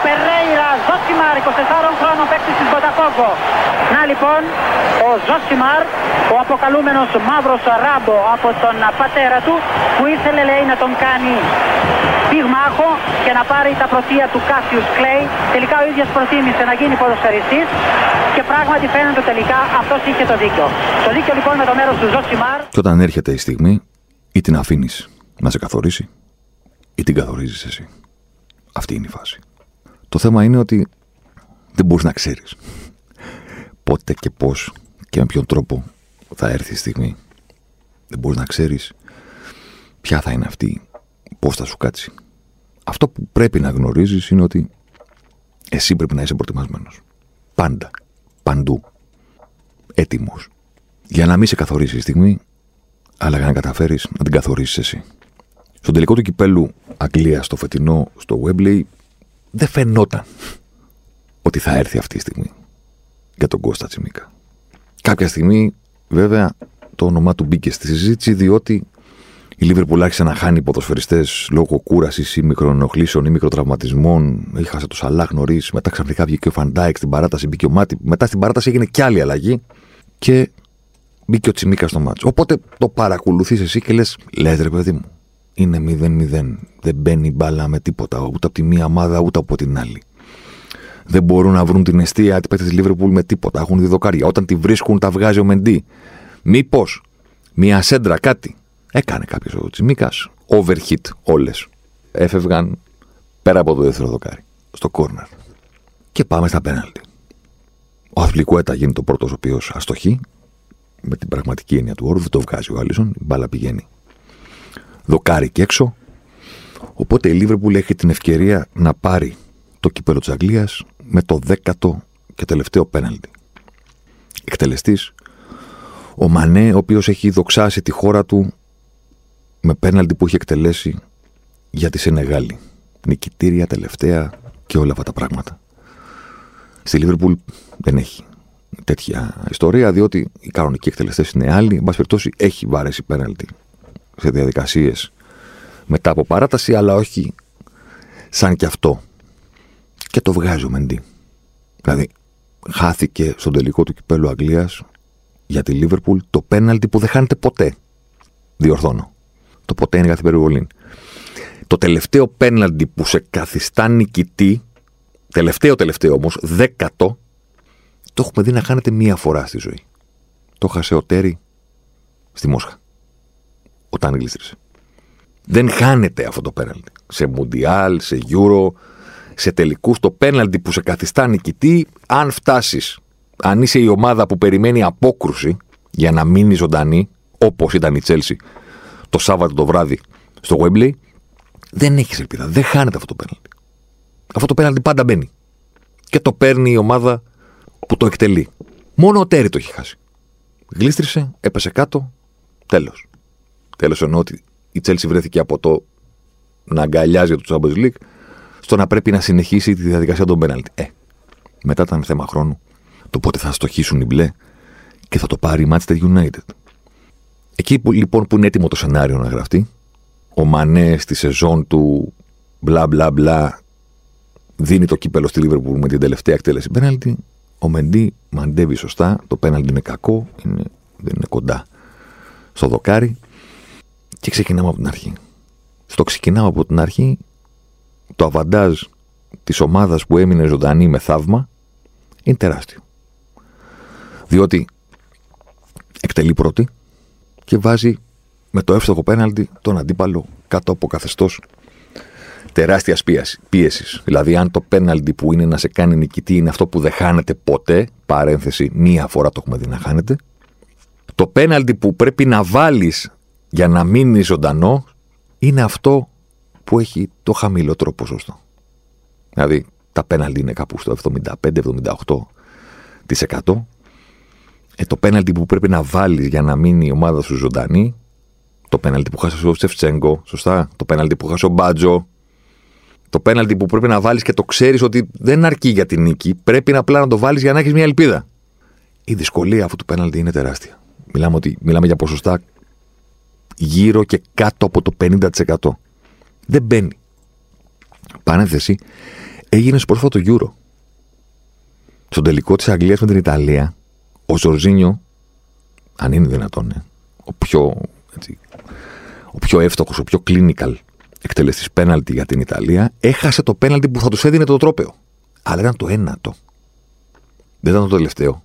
Ο Περέιρα Ζοσιμάρ, 24 χρόνων παίκτης της Μποταφόγκο. Να λοιπόν, ο Ζοσιμάρ, ο αποκαλούμενος μαύρος Ράμπο από τον πατέρα του, που ήθελε λέει να τον κάνει πυγμάχο και να πάρει τα πρωτεία του Κάσιους Κλέη. Τελικά ο ίδιος προτίμησε να γίνει ποδοσφαιριστής και πράγματι φαίνεται τελικά αυτός είχε το δίκιο. Το δίκιο λοιπόν με το μέρος του Ζοσιμάρ. Και όταν έρχεται η στιγμή, ή την αφήνεις να σε καθορίσει, ή την καθορίζεις εσύ. Αυτή είναι η φάση. Το θέμα είναι ότι δεν μπορείς να ξέρεις πότε και πώς και με ποιον τρόπο θα έρθει η στιγμή. Δεν μπορείς να ξέρεις ποια θα είναι αυτή, πώς θα σου κάτσει. Αυτό που πρέπει να γνωρίζεις είναι ότι εσύ πρέπει να είσαι προετοιμασμένος. Πάντα. Παντού. Έτοιμος. Για να μην σε καθορίσει η στιγμή, αλλά για να καταφέρεις να την καθορίσεις εσύ. Στον τελικό του κυπέλου Αγγλίας στο φετινό στο Webley δεν φαινόταν ότι θα έρθει αυτή η στιγμή για τον Κώστα Τσιμίκα. Κάποια στιγμή, βέβαια, το όνομά του μπήκε στη συζήτηση διότι η Λίβερπουλ άρχισε να χάνει ποδοσφαιριστές λόγω κούρασης ή μικροενοχλήσεων ή μικροτραυματισμών. Έχασε το Σαλάχ νωρίς. Μετά ξαφνικά βγήκε ο Φαν Ντάικ στην παράταση, μπήκε ο Ματίπ. Μετά στην παράταση έγινε κι άλλη αλλαγή και μπήκε ο Τσιμίκας στο ματς. Οπότε το παρακολουθείς εσύ και λες: Λες ρε παιδί μου, είναι 0-0. Δεν μπαίνει μπάλα με τίποτα, ούτε από τη μία ομάδα ούτε από την άλλη. Δεν μπορούν να βρουν την αιστεία τη παίκτες της Λίβερπουλ με τίποτα. Έχουν διδοκάρια. Όταν τη βρίσκουν, τα βγάζει ο Μεντί. Μήπως μία σέντρα, κάτι. Έκανε κάποιος ο Τσιμίκας. Overhit όλες. Έφευγαν πέρα από το δεύτερο δοκάρι. Στο κόρνερ. Και πάμε στα πέναλτι. Ο Αθλικουέτα γίνει το πρώτος ο οποίος αστοχεί. Με την πραγματική έννοια του όρου. Δεν το βγάζει ο Άλισον. Η μπάλα πηγαίνει δοκάρι και έξω. Οπότε η Λίβερπουλ έχει την ευκαιρία να πάρει το κύπελο της Αγγλίας με το δέκατο και τελευταίο πέναλτι. Εκτελεστής, ο Μανέ, ο οποίος έχει δοξάσει τη χώρα του με πέναλτι που έχει εκτελέσει για τη Σενεγάλη. Νικητήρια, τελευταία και όλα αυτά τα πράγματα. Στη Λίβερπουλ δεν έχει τέτοια ιστορία, διότι οι κανονικοί εκτελεστές είναι άλλοι. Εν πάση περιπτώσει, έχει βαρέσει πέναλτι σε διαδικασίες μετά από παράταση, αλλά όχι σαν κι αυτό. Και το βγάζει ο Μεντί. Δηλαδή, χάθηκε στον τελικό του κυπέλου Αγγλίας για τη Λίβερπουλ το πέναλτι που δεν χάνεται ποτέ. Διορθώνω. Το ποτέ είναι κάθε περιβολή. Το τελευταίο πέναλτι που σε καθιστά νικητή, τελευταίο τελευταίο όμως, δέκατο, το έχουμε δει να χάνεται μία φορά στη ζωή. Το χάσε ο Τέρι στη Μόσχα όταν γλίστρισε. Δεν χάνεται αυτό το πέναλτι. Σε Μουντιάλ, σε Euro, σε τελικούς, το πέναλτι που σε καθιστά νικητή, αν φτάσεις, αν είσαι η ομάδα που περιμένει απόκρουση για να μείνει ζωντανή, όπως ήταν η Τσέλση το Σάββατο το βράδυ στο Wembley, δεν έχεις ελπίδα. Δεν χάνεται αυτό το πέναλτι. Αυτό το πέναλτι πάντα μπαίνει. Και το παίρνει η ομάδα που το εκτελεί. Μόνο ο Τέρι το έχει χάσει. Γλίστρισε, έπεσε κάτω, τέλος. Τέλος εννοώ ότι η Τσέλση βρέθηκε από το να αγκαλιάζει το Champions League στο να πρέπει να συνεχίσει τη διαδικασία των πέναλτι. Ε, μετά ήταν θέμα χρόνου το πότε θα στοχίσουν οι μπλε και θα το πάρει η Manchester United. Εκεί που, λοιπόν που είναι έτοιμο το σενάριο να γραφτεί, ο Μανέ στη σεζόν του μπλα μπλα μπλα δίνει το κύπελο στη Liverpool με την τελευταία εκτέλεση πέναλτι. Ο Μεντί μαντεύει σωστά. Το πέναλτι είναι κακό, είναι, δεν είναι κοντά στο δοκάρι. Και ξεκινάμε από την αρχή. Στο ξεκινάμε από την αρχή, το αβαντάζ της ομάδας που έμεινε ζωντανή με θαύμα είναι τεράστιο. Διότι εκτελεί πρώτη και βάζει με το εύστοχο πέναλτι τον αντίπαλο κάτω από καθεστώς τεράστιας πίεσης. Δηλαδή, αν το πέναλτι που είναι να σε κάνει νικητή είναι αυτό που δεν χάνεται ποτέ, παρένθεση, μία φορά το έχουμε δει να χάνεται, το πέναλτι που πρέπει να βάλεις για να μείνει ζωντανό είναι αυτό που έχει το χαμηλότερο ποσοστό. Δηλαδή τα πέναλτι είναι κάπου στο 75-78%. Ε, το πέναλτι που πρέπει να βάλεις για να μείνει η ομάδα σου ζωντανή, το πέναλτι που χάσε ο Σεφτσέγκο, σωστά, το πέναλτι που χάσε ο Μπάτζο, Το πέναλτι που πρέπει να βάλεις και το ξέρεις ότι δεν αρκεί για την νίκη, πρέπει απλά να το βάλεις για να έχεις μια ελπίδα. Η δυσκολία αυτού του πέναλτι είναι τεράστια. Μιλάμε, ότι, μιλάμε για ποσοστά γύρω και κάτω από το 50%. Δεν μπαίνει. Παρένθεση, έγινε στο πρόσφατο Euro. Στον τελικό της Αγγλίας με την Ιταλία, ο Ζορζίνιο, αν είναι δυνατόν, ε, ο πιο, έτσι, ο πιο εύστοχος, ο πιο clinical εκτελεστής πέναλτι για την Ιταλία, έχασε το πέναλτι που θα τους έδινε το τρόπεο. Αλλά ήταν το ένατο. Δεν ήταν το τελευταίο.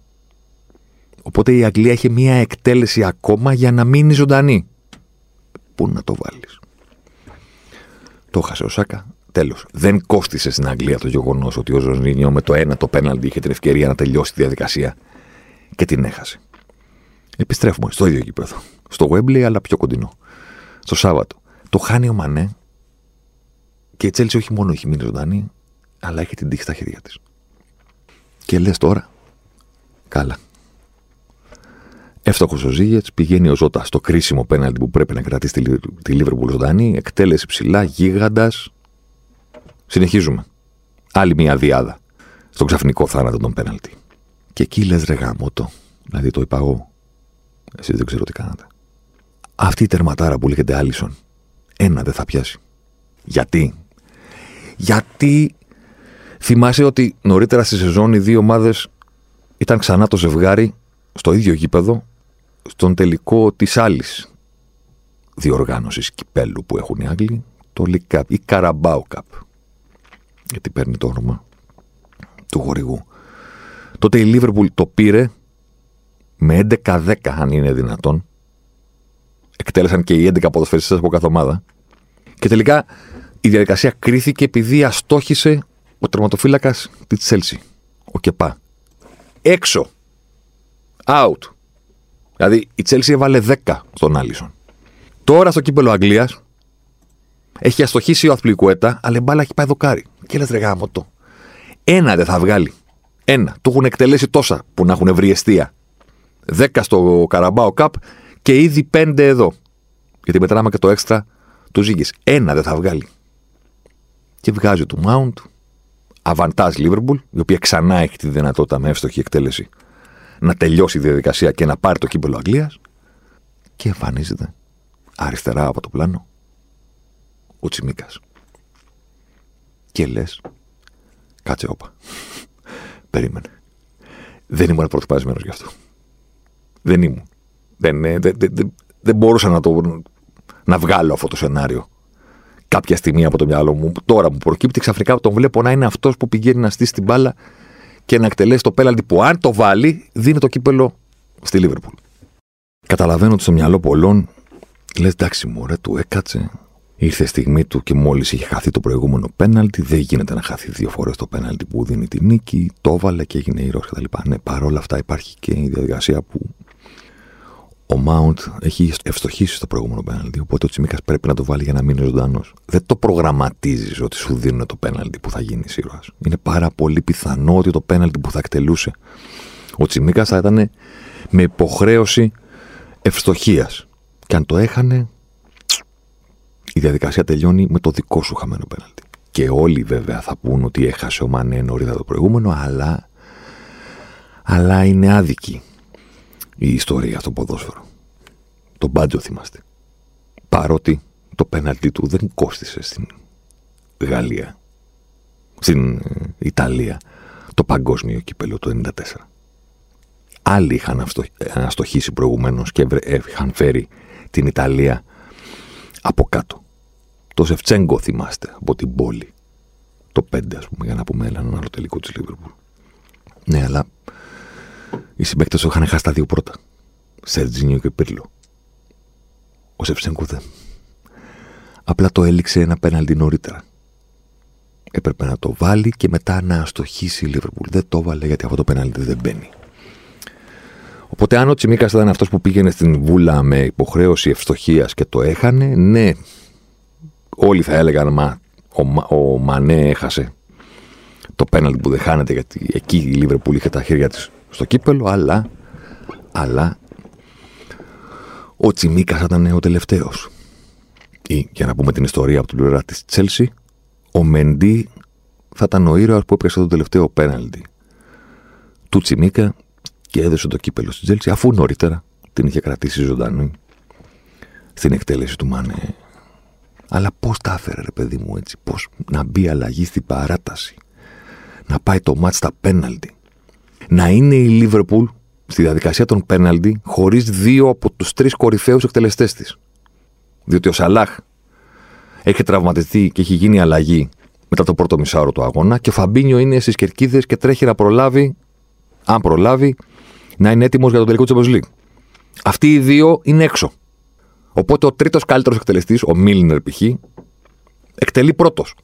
Οπότε η Αγγλία είχε μία εκτέλεση ακόμα για να μείνει ζωντανή. Πού να το βάλεις. Το έχασε ο Σάκα. Τέλος. Δεν κόστησε στην Αγγλία το γεγονός ότι ο Ζωνίνιο με το ένα το πέναλτι είχε την ευκαιρία να τελειώσει τη διαδικασία και την έχασε. Επιστρέφουμε στο ίδιο γήπεδο. Στο Wembley, αλλά πιο κοντινό. Στο Σάββατο. Το χάνει ο Μανέ και η Τσέλση όχι μόνο έχει μείνει ζωντανή, αλλά έχει την τύχη στα χέρια της. Και λες τώρα, καλά. Εύστοχος ο Ζήγετς, πηγαίνει ο Ζώτα στο κρίσιμο πέναλτι που πρέπει να κρατήσει τη Λίβερπουλ ζωντανή, εκτέλεση ψηλά, γίγαντας. Συνεχίζουμε. Άλλη μια διάδα στον ξαφνικό θάνατο των πέναλτι. Και εκεί λες ρε γάμο Δηλαδή το είπα εγώ. Εσείς δεν ξέρω τι κάνατε. Αυτή η τερματάρα που λέγεται Άλισον, ένα δεν θα πιάσει. Γιατί; Γιατί θυμάσαι ότι νωρίτερα στη σεζόν οι δύο ομάδες ήταν ξανά το ζευγάρι στο ίδιο γήπεδο στον τελικό της άλλης διοργάνωσης κυπέλου που έχουν οι Άγγλοι, το League Cup ή Carabao Cup. Γιατί παίρνει το όνομα του χορηγού. Τότε η Liverpool το πήρε με 11-10 αν είναι δυνατόν. Εκτέλεσαν και οι 11 ποδοσφαιριστές από κάθε ομάδα. Και τελικά η διαδικασία κρίθηκε επειδή αστόχησε ο τερματοφύλακας της Chelsea, ο Κεπά. Έξω. Out. Δηλαδή η Chelsea έβαλε 10 στον Άλισον. Τώρα στο κύπελο Αγγλίας έχει αστοχήσει ο Αθλικουέτα, αλλά η μπάλα έχει πάει δοκάρι. Και λες, ρε το. Ένα δεν θα βγάλει. Ένα. Του έχουν εκτελέσει τόσα που να έχουν βρει αιστεία. Δέκα στο Καραμπάο Cup και ήδη πέντε εδώ. Γιατί μετράμε και το έξτρα του Ζήγκη. Ένα δεν θα βγάλει. Και βγάζει του Mount. Αβαντάζ Λίβερπουλ, η οποία ξανά έχει τη δυνατότητα με εύστοχη εκτέλεση να τελειώσει η διαδικασία και να πάρει το κύπελο Αγγλίας. Και εμφανίζεται αριστερά από το πλάνο ο Τσιμίκας. Και λες, κάτσε όπα. Περίμενε. Δεν ήμουν προετοιμασμένος γι' αυτό. Δεν ήμουν. Δεν, δεν, δεν, δεν, δεν μπορούσα να, το, να βγάλω αυτό το σενάριο κάποια στιγμή από το μυαλό μου. Τώρα μου προκύπτει ξαφνικά τον βλέπω να είναι αυτός που πηγαίνει να στήσει την μπάλα και να εκτελέσει το πέλαντι που αν το βάλει δίνει το κύπελο στη Λίβερπουλ. Καταλαβαίνω ότι στο μυαλό πολλών λες εντάξει μου, ρε, του έκατσε. Ήρθε η στιγμή του και μόλις είχε χαθεί το προηγούμενο πέναλτι. Δεν γίνεται να χαθεί δύο φορές το πέναλτι που δίνει τη νίκη. Το έβαλε και έγινε ήρωας κτλ. Ναι, παρόλα αυτά υπάρχει και η διαδικασία που ο Μάουντ έχει ευστοχήσει στο προηγούμενο πέναλτι. Οπότε ο Τσιμίκας πρέπει να το βάλει για να μείνει ζωντανός. Δεν το προγραμματίζεις ότι σου δίνουν το πέναλτι που θα γίνει ήρωας. Είναι πάρα πολύ πιθανό ότι το πέναλτι που θα εκτελούσε ο Τσιμίκας θα ήταν με υποχρέωση ευστοχίας. Και αν το έχανε, η διαδικασία τελειώνει με το δικό σου χαμένο πέναλτι. Και όλοι βέβαια θα πούν ότι έχασε ο Μανέ νωρίτερα το προηγούμενο, αλλά, αλλά είναι άδικη η ιστορία στο ποδόσφαιρο. Το μπάντζο θυμάστε. Παρότι το πέναλτι του δεν κόστισε στην Γαλλία, στην Ιταλία, το παγκόσμιο κύπελο του 1994. Άλλοι είχαν αστοχήσει προηγουμένως και είχαν φέρει την Ιταλία από κάτω. Το Σεφτσέγκο θυμάστε από την πόλη. Το 5 ας πούμε για να πούμε έναν άλλο τελικό της Λίβερπουλ. Ναι, αλλά οι συμπαίκτες του είχαν χάσει τα δύο πρώτα. Σερτζίνιο και Πύρλο. Ο Σεφτσέγκο δεν. Απλά το έληξε ένα πέναλτι νωρίτερα. Έπρεπε να το βάλει και μετά να αστοχήσει η Λίβερπουλ. Δεν το βάλε γιατί αυτό το πέναλτι δεν μπαίνει. Οπότε, αν ο Τσιμίκας ήταν αυτός που πήγαινε στην βούλα με υποχρέωση ευστοχίας και το έχανε, ναι, όλοι θα έλεγαν Μα ο, ο Μανέ έχασε το πέναλτι που δεν χάνεται γιατί εκεί η Λίβερπουλ είχε τα χέρια της στο κύπελο, αλλά, αλλά ο Τσιμίκα ήταν ο τελευταίος. Ή, για να πούμε την ιστορία από την πλευρά της Τσέλσι, ο Μεντί θα ήταν ο ήρωας που έπιασε το τελευταίο πέναλτι του Τσιμίκα και έδωσε το κύπελο στην Τζέλση, αφού νωρίτερα την είχε κρατήσει ζωντανή στην εκτέλεση του Μάνε. Αλλά πώς τα έφερε, ρε παιδί μου, έτσι. Πώς να μπει αλλαγή στην παράταση. Να πάει το μάτς στα πέναλτι. Να είναι η Λίβερπουλ στη διαδικασία των πέναλτι χωρίς δύο από τους τρεις κορυφαίους εκτελεστές της. Διότι ο Σαλάχ έχει τραυματιστεί και έχει γίνει αλλαγή μετά το πρώτο μισάωρο του αγώνα και ο Φαμπίνιο είναι στις κερκίδες και τρέχει να προλάβει, αν προλάβει, να είναι έτοιμος για τον τελικό τη Champions League. Αυτοί οι δύο είναι έξω. Οπότε ο τρίτος καλύτερος εκτελεστής, ο Μίλνερ π.χ., εκτελεί πρώτος.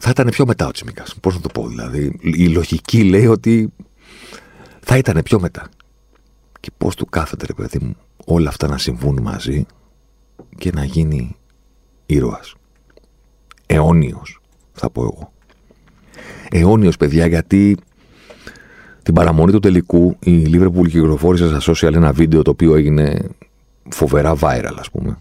Θα ήταν πιο μετά ο Τσιμίκας. Πώς να το πω, δηλαδή. Η λογική λέει ότι θα ήταν πιο μετά. Και πώς του κάθεται, ρε παιδί μου, όλα αυτά να συμβούν μαζί και να γίνει ήρωας. Αιώνιος, θα πω εγώ. Αιώνιος, παιδιά, γιατί την παραμονή του τελικού η Liverpool κυκλοφόρησε στα social ένα βίντεο το οποίο έγινε φοβερά viral, ας πούμε.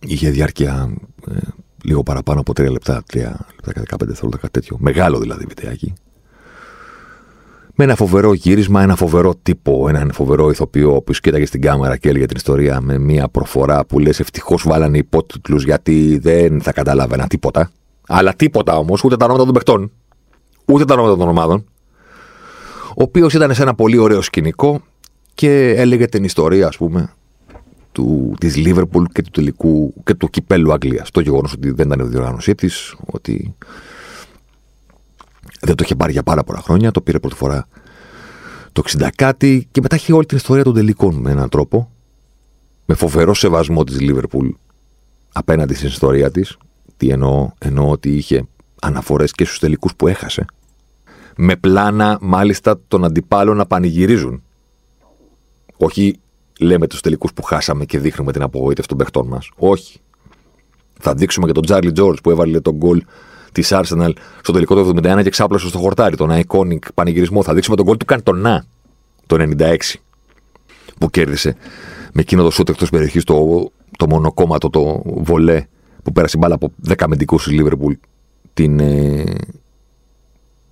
Είχε διάρκεια ε, λίγο παραπάνω από 3 λεπτά, 3 λεπτά και 15 δευτερόλεπτα, κάτι τέτοιο. Μεγάλο δηλαδή βιντεάκι. Με ένα φοβερό γύρισμα, ένα φοβερό τύπο, ένα φοβερό ηθοποιό που σκέταγε στην κάμερα και έλεγε την ιστορία με μια προφορά που λες ευτυχώς βάλανε υπότιτλους γιατί δεν θα καταλάβαινα τίποτα. Αλλά τίποτα όμως, ούτε τα ονόματα των παιχτών, ούτε τα ονόματα των ομάδων. Ο οποίος ήταν σε ένα πολύ ωραίο σκηνικό και έλεγε την ιστορία, ας πούμε, του, της Λίβερπουλ και του τελικού και του κυπέλου Αγγλίας. Το γεγονός ότι δεν ήταν η διοργάνωσή της, ότι δεν το είχε πάρει για πάρα πολλά χρόνια, το πήρε πρώτη φορά το 60 κάτι και μετά είχε όλη την ιστορία των τελικών με έναν τρόπο, με φοβερό σεβασμό της Λίβερπουλ απέναντι στην ιστορία της. Τι εννοώ, εννοώ ότι είχε αναφορές και στους τελικούς που έχασε. Με πλάνα μάλιστα των αντιπάλων να πανηγυρίζουν όχι λέμε τους τελικούς που χάσαμε και δείχνουμε την απογοήτευση των παιχτών μας. Όχι. Θα δείξουμε και τον Τζάρλι Τζόρτ που έβαλε τον γκολ της Arsenal στο τελικό του 71 και ξάπλωσε στο χορτάρι. Τον iconic πανηγυρισμό. Θα δείξουμε τον γκολ του Καντονά το 96 που κέρδισε με εκείνο το σούτ εκτός περιοχής το, το μονοκόμματο, το βολέ που πέρασε μπάλα από 10 μεντικού τη Λίβερπουλ ε,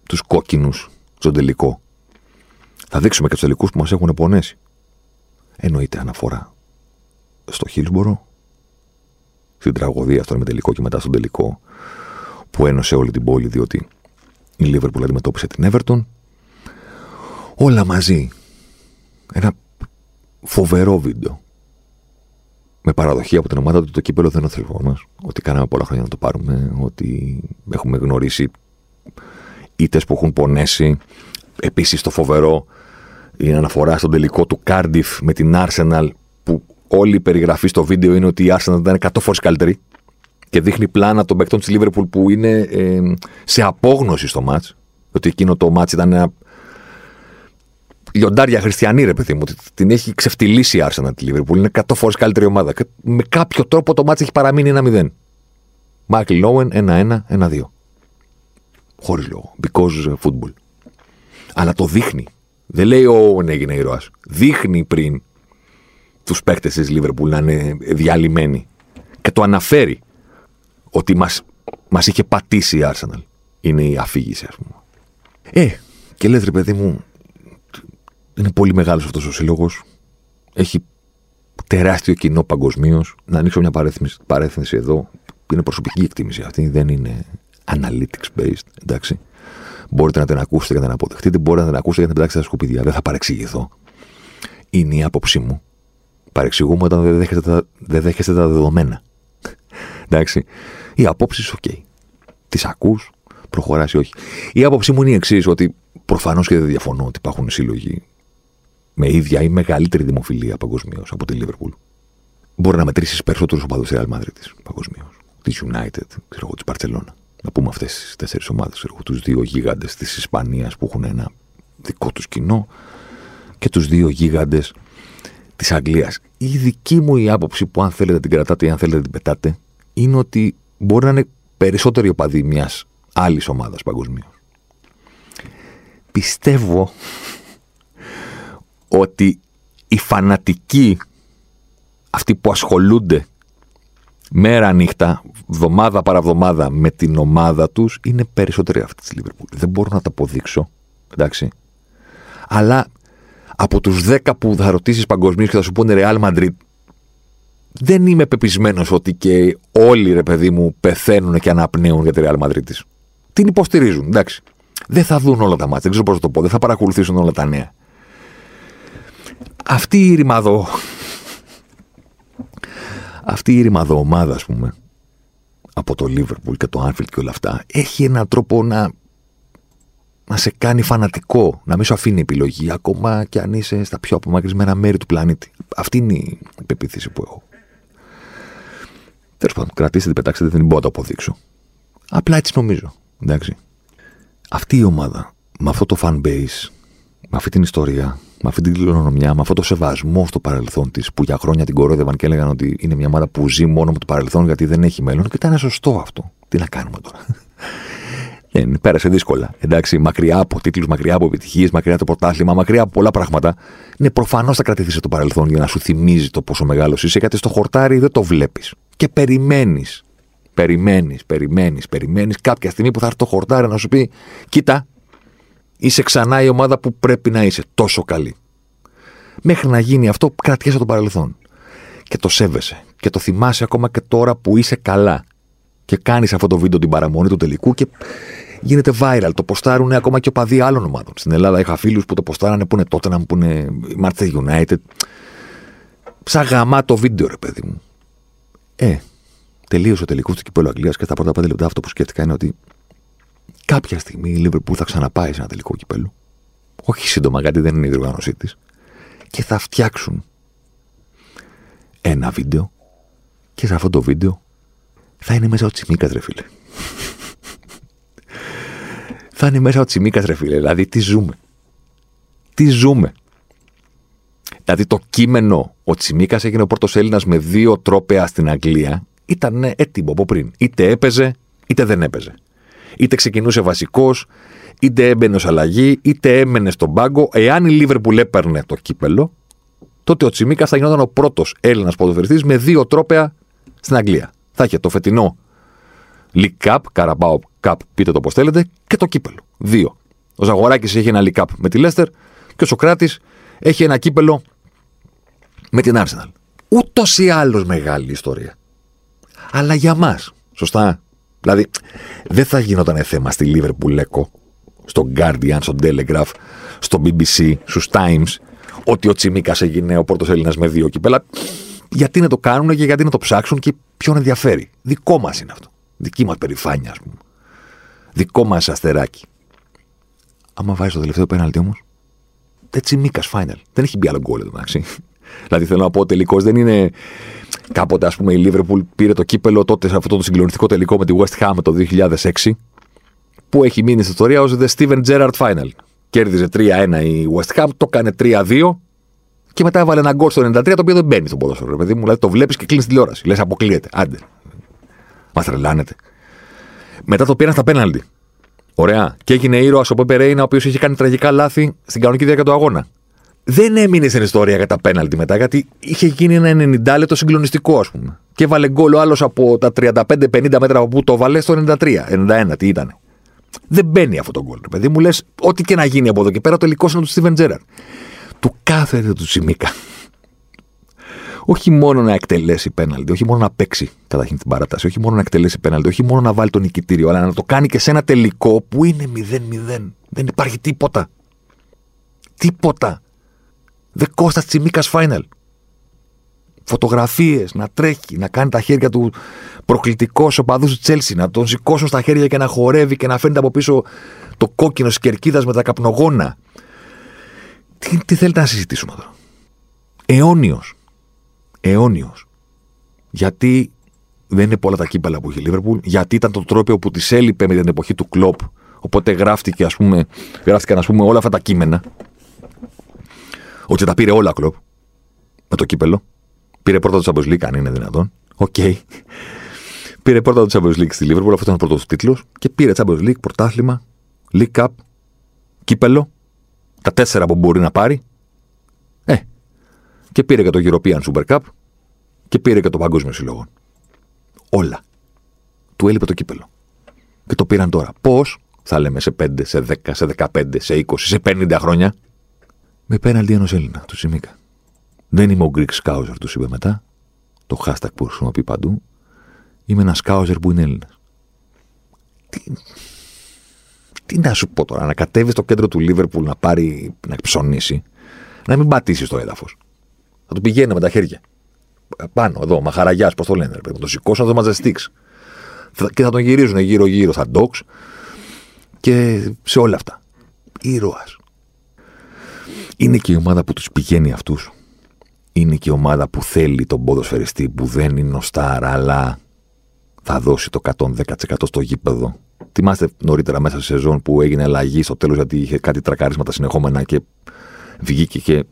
τους κόκκινους στον τελικό. Θα δείξουμε και τους τελικούς που μας έχουν πονέσει. Εννοείται αναφορά στο Χίλσμπορο, στην τραγωδία στον τελικό και μετά στον τελικό που ένωσε όλη την πόλη διότι η Λίβερπουλ αντιμετώπισε την Everton. Όλα μαζί. Ένα φοβερό βίντεο. Με παραδοχή από την ομάδα ότι το κύπελο δεν είναι ο θελμό μας. Ότι κάναμε πολλά χρόνια να το πάρουμε. Ότι έχουμε γνωρίσει ήττες που έχουν πονέσει. Επίσης το φοβερό η αναφορά στον τελικό του Cardiff με την Arsenal που όλη η περιγραφή στο βίντεο είναι ότι η Arsenal ήταν 100 φορές καλύτερη και δείχνει πλάνα των παικτών της Liverpool που είναι ε, σε απόγνωση στο μάτς. Ότι εκείνο το μάτς ήταν ένα λιοντάρια χριστιανή ρε παιδί μου την έχει ξεφτυλίσει η Arsenal τη Liverpool είναι 100 φορές καλύτερη ομάδα. Και με κάποιο τρόπο το μάτς έχει παραμείνει 1-0 Μάικλ Λόουεν 1-1, 1-2 χωρίς λόγο. Because football. Αλλά το δείχνει. Δεν λέει ο έγινε ήρωας. Δείχνει πριν τους παίκτες της Λίβερπουλ να είναι διαλυμένοι. Και το αναφέρει ότι μας μας είχε πατήσει η Arsenal. Είναι η αφήγηση, ας πούμε. Ε, και λες, ρε παιδί μου, είναι πολύ μεγάλος αυτός ο σύλλογος. Έχει τεράστιο κοινό παγκοσμίως. Να ανοίξω μια παρέθμιση εδώ. Είναι προσωπική εκτίμηση αυτή, δεν είναι analytics based, εντάξει. Μπορείτε να την ακούσετε και να την αποδεχτείτε, μπορείτε να την ακούσετε και να την πετάξετε στα σκουπίδια. Δεν θα παρεξηγηθώ. Είναι η άποψή μου. Παρεξηγούμαι όταν δεν δέχεστε τα, δεν δέχεστε τα δεδομένα. Εντάξει. Οι απόψεις, OK. Okay. Τις ακούς, προχωράς ή όχι. Η άποψή μου είναι η εξής, ότι προφανώς και δεν διαφωνώ ότι υπάρχουν σύλλογοι με ίδια ή μεγαλύτερη δημοφιλία παγκοσμίως από τη Λίβερπουλ. Μπορεί να μετρήσεις περισσότερους οπαδούς της Real Madrid παγκοσμίως. Της United, ξέρω εγώ, της Barcelona να πούμε αυτές τις τέσσερις ομάδες, τους δύο γίγαντες της Ισπανίας που έχουν ένα δικό τους κοινό και τους δύο γίγαντες της Αγγλίας. Η δική μου η άποψη που αν θέλετε την κρατάτε ή αν θέλετε την πετάτε είναι ότι μπορεί να είναι περισσότεροι οπαδοί μιας άλλης ομάδας παγκοσμίως. Πιστεύω ότι οι φανατικοί, αυτοί που ασχολούνται μέρα νύχτα, εβδομάδα παραβδομάδα με την ομάδα τους είναι περισσότεροι αυτή της Λίβερπουλ. Δεν μπορώ να τα αποδείξω. Εντάξει. Αλλά από τους 10 που θα ρωτήσεις παγκοσμίως και θα σου πούνε Real Madrid, δεν είμαι πεπισμένος ότι και όλοι ρε παιδί μου πεθαίνουν και αναπνέουν για τη Real Madrid της. Την υποστηρίζουν, εντάξει. Δεν θα δουν όλα τα μάτια, δεν ξέρω πώς να το πω, δεν θα παρακολουθήσουν όλα τα νέα. Αυτή η ρημαδό. Αυτή η ρημαδό ομάδα, ας πούμε, από το Liverpool και το Anfield και όλα αυτά, έχει έναν τρόπο να, να σε κάνει φανατικό, να μην σου αφήνει επιλογή, ακόμα και αν είσαι στα πιο απομακρυσμένα μέρη του πλανήτη. Αυτή είναι η πεποίθηση που έχω. Τέλος πάντων, κρατήστε την, πετάξτε, δεν μπορώ να το αποδείξω. Απλά έτσι νομίζω. Εντάξει. Αυτή η ομάδα, με αυτό το fan base, με αυτή την ιστορία, με αυτή την κληρονομιά, με αυτό το σεβασμό στο παρελθόν της, που για χρόνια την κορόδευαν και έλεγαν ότι είναι μια ομάδα που ζει μόνο με το παρελθόν γιατί δεν έχει μέλλον. Και ήταν σωστό αυτό. Τι να κάνουμε τώρα. Δεν, πέρασε δύσκολα. Εντάξει, μακριά από τίτλους, μακριά από επιτυχίες, μακριά από το πρωτάθλημα, μακριά από πολλά πράγματα. Είναι προφανώς θα κρατηθείς το παρελθόν για να σου θυμίζει το πόσο μεγάλος είσαι, γιατί στο χορτάρι δεν το βλέπεις. Και περιμένεις. Περιμένεις, περιμένεις, περιμένεις κάποια στιγμή που θα έρθει το χορτάρι να σου πει: Κοίτα, είσαι ξανά η ομάδα που πρέπει να είσαι τόσο καλή. Μέχρι να γίνει αυτό, κρατιέσαι το παρελθόν. Και το σέβεσαι. Και το θυμάσαι ακόμα και τώρα που είσαι καλά. Και κάνεις αυτό το βίντεο την παραμονή του τελικού και γίνεται viral. Το ποστάρουν ακόμα και οπαδοί άλλων ομάδων. Στην Ελλάδα είχα φίλους που το ποστάρανε που είναι τότε να μου πούνε Manchester United. Σαν γαμά το βίντεο, ρε παιδί μου. Ε, τελείωσε ο τελικός του κυπέλου Αγγλίας και στα πρώτα πέντε λεπτά αυτό που σκέφτηκα είναι ότι κάποια στιγμή η Liverpool θα ξαναπάει σε ένα τελικό κυπέλου. Όχι σύντομα, γιατί δεν είναι η διοργάνωσή της. Και θα φτιάξουν ένα βίντεο και σε αυτό το βίντεο θα είναι μέσα ο Τσιμίκας, ρε φίλε. θα είναι μέσα ο Τσιμίκας, ρε φίλε. Δηλαδή, τι ζούμε. Τι ζούμε. Δηλαδή, το κείμενο ο Τσιμίκας έγινε ο πρώτος Έλληνας με δύο τρόπεα στην Αγγλία. Ήταν έτοιμο από πριν. Είτε έπαιζε, είτε δεν έπαιζε. Είτε ξεκινούσε βασικός, είτε έμπαινε ως αλλαγή, είτε έμενε στον πάγκο. Εάν η Λίβερπουλ έπαιρνε το κύπελο, τότε ο Τσιμίκας θα γινόταν ο πρώτος Έλληνας ποδοσφαιριστής με δύο τρόπεα στην Αγγλία. Θα είχε το φετινό League Cup, Carabao Cup, πείτε το πώ θέλετε, και το κύπελο. Δύο. Ο Ζαγοράκης έχει ένα League Cup με τη Λέστερ και ο Σοκράτης έχει ένα κύπελο με την Arsenal. Ούτως ή άλλως μεγάλη ιστορία. Αλλά για μας. Σωστά. Δηλαδή, δεν θα γινόταν θέμα στη Liverpool Λέκο, στο Guardian, στο Telegraph, στο BBC, στους Times, ότι ο Τσιμίκας έγινε ο πρώτος Έλληνας με δύο κύπελα. Γιατί να το κάνουν και γιατί να το ψάξουν και ποιον ενδιαφέρει. Δικό μας είναι αυτό. Δική μας περηφάνεια, ας πούμε. Δικό μας αστεράκι. Άμα βάζει το τελευταίο πέναλτι όμως. Δεν τσιμίκας final. Δεν έχει μπει άλλο γκολ εδώ μεταξύ. Δηλαδή θέλω να πω, ο τελικό δεν είναι. Κάποτε, ας πούμε, η Liverpool πήρε το κύπελο τότε σε αυτό το συγκλονιστικό τελικό με τη West Ham το 2006. Που έχει μείνει στην ιστορία ως The Steven Gerrard Final. Κέρδιζε 3-1 η West Ham, το έκανε 3-2 και μετά έβαλε ένα γκολ στο 93 το οποίο δεν μπαίνει στο ποδόσφαιρο. Παιδί μου, δηλαδή το βλέπεις και κλείνεις τηλεόραση. Λες, αποκλείεται. Άντε. Μας τρελάνετε. Μετά το πήραν στα πέναλτι. Ωραία. Και έγινε ήρωας ο Πόπε Ρέινα, ο οποίος είχε κάνει τραγικά λάθη στην κανονική διάρκεια του αγώνα. Δεν έμεινε στην ιστορία για τα πέναλτι μετά, γιατί είχε γίνει ένα 90 λεπτό συγκλονιστικό, ας πούμε. Και έβαλε γκολ ο άλλος από τα 35-50 μέτρα από πού το βάλε στο 93, 91, τι ήταν. Δεν μπαίνει αυτό το γκολ. Παιδί μου λες, ό,τι και να γίνει από εδώ και πέρα, το τελικό είναι του Στίβεν Τζέραρ. Του κάθεται του Τσιμίκα όχι μόνο να εκτελέσει πέναλτι, όχι μόνο να παίξει καταρχήν την παράταση, όχι μόνο να εκτελέσει πέναλτι, όχι μόνο να βάλει τον νικητήριο, αλλά να το κάνει και σε ένα τελικό που είναι 0-0. Δεν υπάρχει τίποτα. Τίποτα. The Κώστας Τσιμίκας Final. Φωτογραφίες, να τρέχει, να κάνει τα χέρια του προκλητικός οπαδούς του Τσέλσι, να τον σηκώσουν στα χέρια και να χορεύει και να φαίνεται από πίσω το κόκκινο της κερκίδας με τα καπνογόνα. Τι, τι θέλετε να συζητήσουμε εδώ; Αιώνιος αιώνιος. Γιατί δεν είναι πολλά τα κύπελα που είχε η Λίβερπουλ, γιατί ήταν το τρόπο που τη έλειπε με την εποχή του κλοπ. Οπότε γράφτηκε, ας πούμε, γράφτηκαν ας πούμε, όλα αυτά τα κείμενα. Ότι τα πήρε όλα κλοπ με το κύπελο. Πήρε πρώτα το Champions League, αν είναι δυνατόν. OK. Okay. Πήρε πρώτα το Champions League στη Λίβερπουλ, αυτό ήταν ο πρώτος τίτλος. Και πήρε Champions League, πρωτάθλημα, League Cup, κύπελο. Τα τέσσερα που μπορεί να πάρει. Ε, και πήρε και το European Super Cup και πήρε και το Παγκόσμιο Συλλόγων. Όλα. Του έλειπε το κύπελο. Και το πήραν τώρα. Πώς, θα λέμε σε 5, σε 10, σε 15, σε 20, σε 50 χρόνια. Με πέναλτι ενός Έλληνα, του Σιμίκα. Δεν είμαι ο Greek Scouser, του είπε μετά. Το hashtag που χρησιμοποιεί παντού. Είμαι ένας Scouser που είναι Έλληνας. Τι... Τι να σου πω τώρα, να κατέβεις στο κέντρο του Λίβερπουλ να πάρει, να ψωνίσει, να μην πατήσεις το έδαφος. Θα του πηγαίνει με τα χέρια. Πάνω, εδώ, μαχαραγιάς, πώς το λένε, ρε παιδί. Το σηκώσουν, θα το μαζεστήξει. Και θα τον γυρίζουν γύρω-γύρω στα ντόξ και σε όλα αυτά. Ήρωας. Είναι και η ομάδα που τους πηγαίνει αυτούς. Είναι και η ομάδα που θέλει τον ποδοσφαιριστή που δεν είναι ο Σταρ, αλλά θα δώσει το 110% στο γήπεδο. Θυμάστε νωρίτερα μέσα σε σεζόν που έγινε αλλαγή στο τέλος γιατί είχε κάτι τρακαρίσματα συνεχόμενα και βγήκε και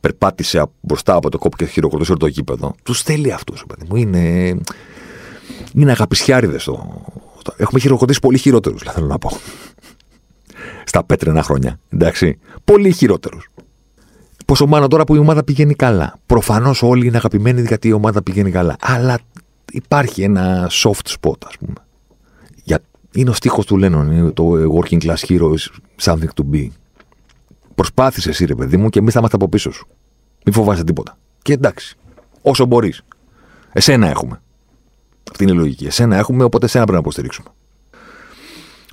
περπάτησε μπροστά από το κόπο και χειροκροτούσε το γήπεδο. Τους θέλει αυτούς, παιδί μου. Είναι, είναι αγαπησιάριδες. Το... Έχουμε χειροκροτήσει πολύ χειρότερους, θέλω να πω. Στα πέτρινα χρόνια. Εντάξει. Πολύ χειρότερους. Πόσο μάλλον τώρα που η ομάδα πηγαίνει καλά. Προφανώς όλοι είναι αγαπημένοι γιατί η ομάδα πηγαίνει καλά. Αλλά υπάρχει ένα soft spot, ας πούμε. Για... Είναι ο στίχος του Λένον. Το working class hero is something to be. Προσπάθησε εσύ, ρε παιδί μου, και εμείς θα είμαστε από πίσω σου. Μην φοβάσαι τίποτα. Και εντάξει, όσο μπορείς. Εσένα έχουμε. Αυτή είναι η λογική. Εσένα έχουμε, οπότε εσένα πρέπει να υποστηρίξουμε.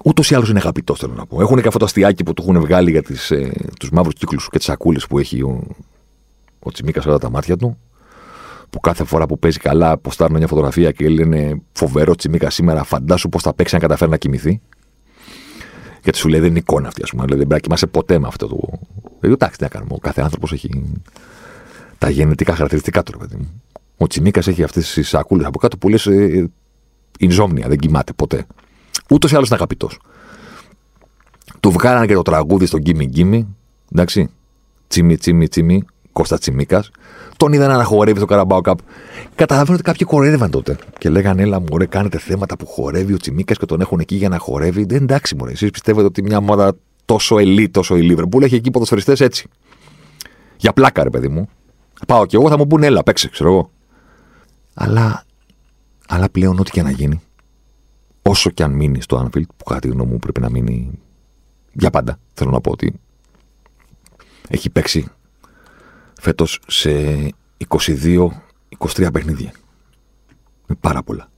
Ούτως ή άλλως είναι αγαπητό, θέλω να πω. Έχουν και αυτό το αστιάκι που του έχουν βγάλει για ε, τους μαύρους κύκλους και τις σακούλες που έχει ο, ο Τσιμίκας όλα τα μάτια του. Που κάθε φορά που παίζει καλά, ποστάρουν μια φωτογραφία και λένε φοβερό Τσιμίκα σήμερα, φαντάσου πώς θα παίξει να καταφέρει να κοιμηθεί. Γιατί σου λέει δεν είναι εικόνα αυτή, ας πούμε. Δηλαδή, δεν πρέπει να κοιμάσαι ποτέ με αυτό το. Δηλαδή, εντάξει, τι να κάνουμε. Ο κάθε άνθρωπος έχει τα γενετικά χαρακτηριστικά του, ρε παιδί μου. Ο Τσιμίκας έχει αυτές τις σακούλες από κάτω που λες ε, Ινζόμνια, δεν κοιμάται ποτέ. Ούτως ή άλλως είναι αγαπητός. Του βγάλανε και το τραγούδι στο Γκίμι Γκίμι. Εντάξει. Τσίμι, τσίμι, τσίμι. Κώστα Τσιμίκας. Τον είδαν να χορεύει στο Καραμπάο Καπ. Καταλαβαίνω ότι κάποιοι χορεύαν τότε. Και λέγανε, Έλα, μωρέ, κάνετε θέματα που χορεύει ο Τσιμίκας και τον έχουν εκεί για να χορεύει. Δεν εντάξει, μωρέ. Εσείς πιστεύετε ότι μια ομάδα τόσο ελίτ, τόσο η Λίβερπουλ έχει εκεί ποδοσφαιριστές έτσι. Για πλάκα, ρε παιδί μου. Πάω κι εγώ, θα μου πούνε, Έλα, παίξε, ξέρω εγώ. Αλλά, αλλά πλέον ό,τι και να γίνει, όσο και αν μείνει στο Anfield, που κατά τη γνώμη μου πρέπει να μείνει για πάντα, θέλω να πω ότι έχει παίξει φέτος σε 22-23 παιχνίδια. Με πάρα πολλά.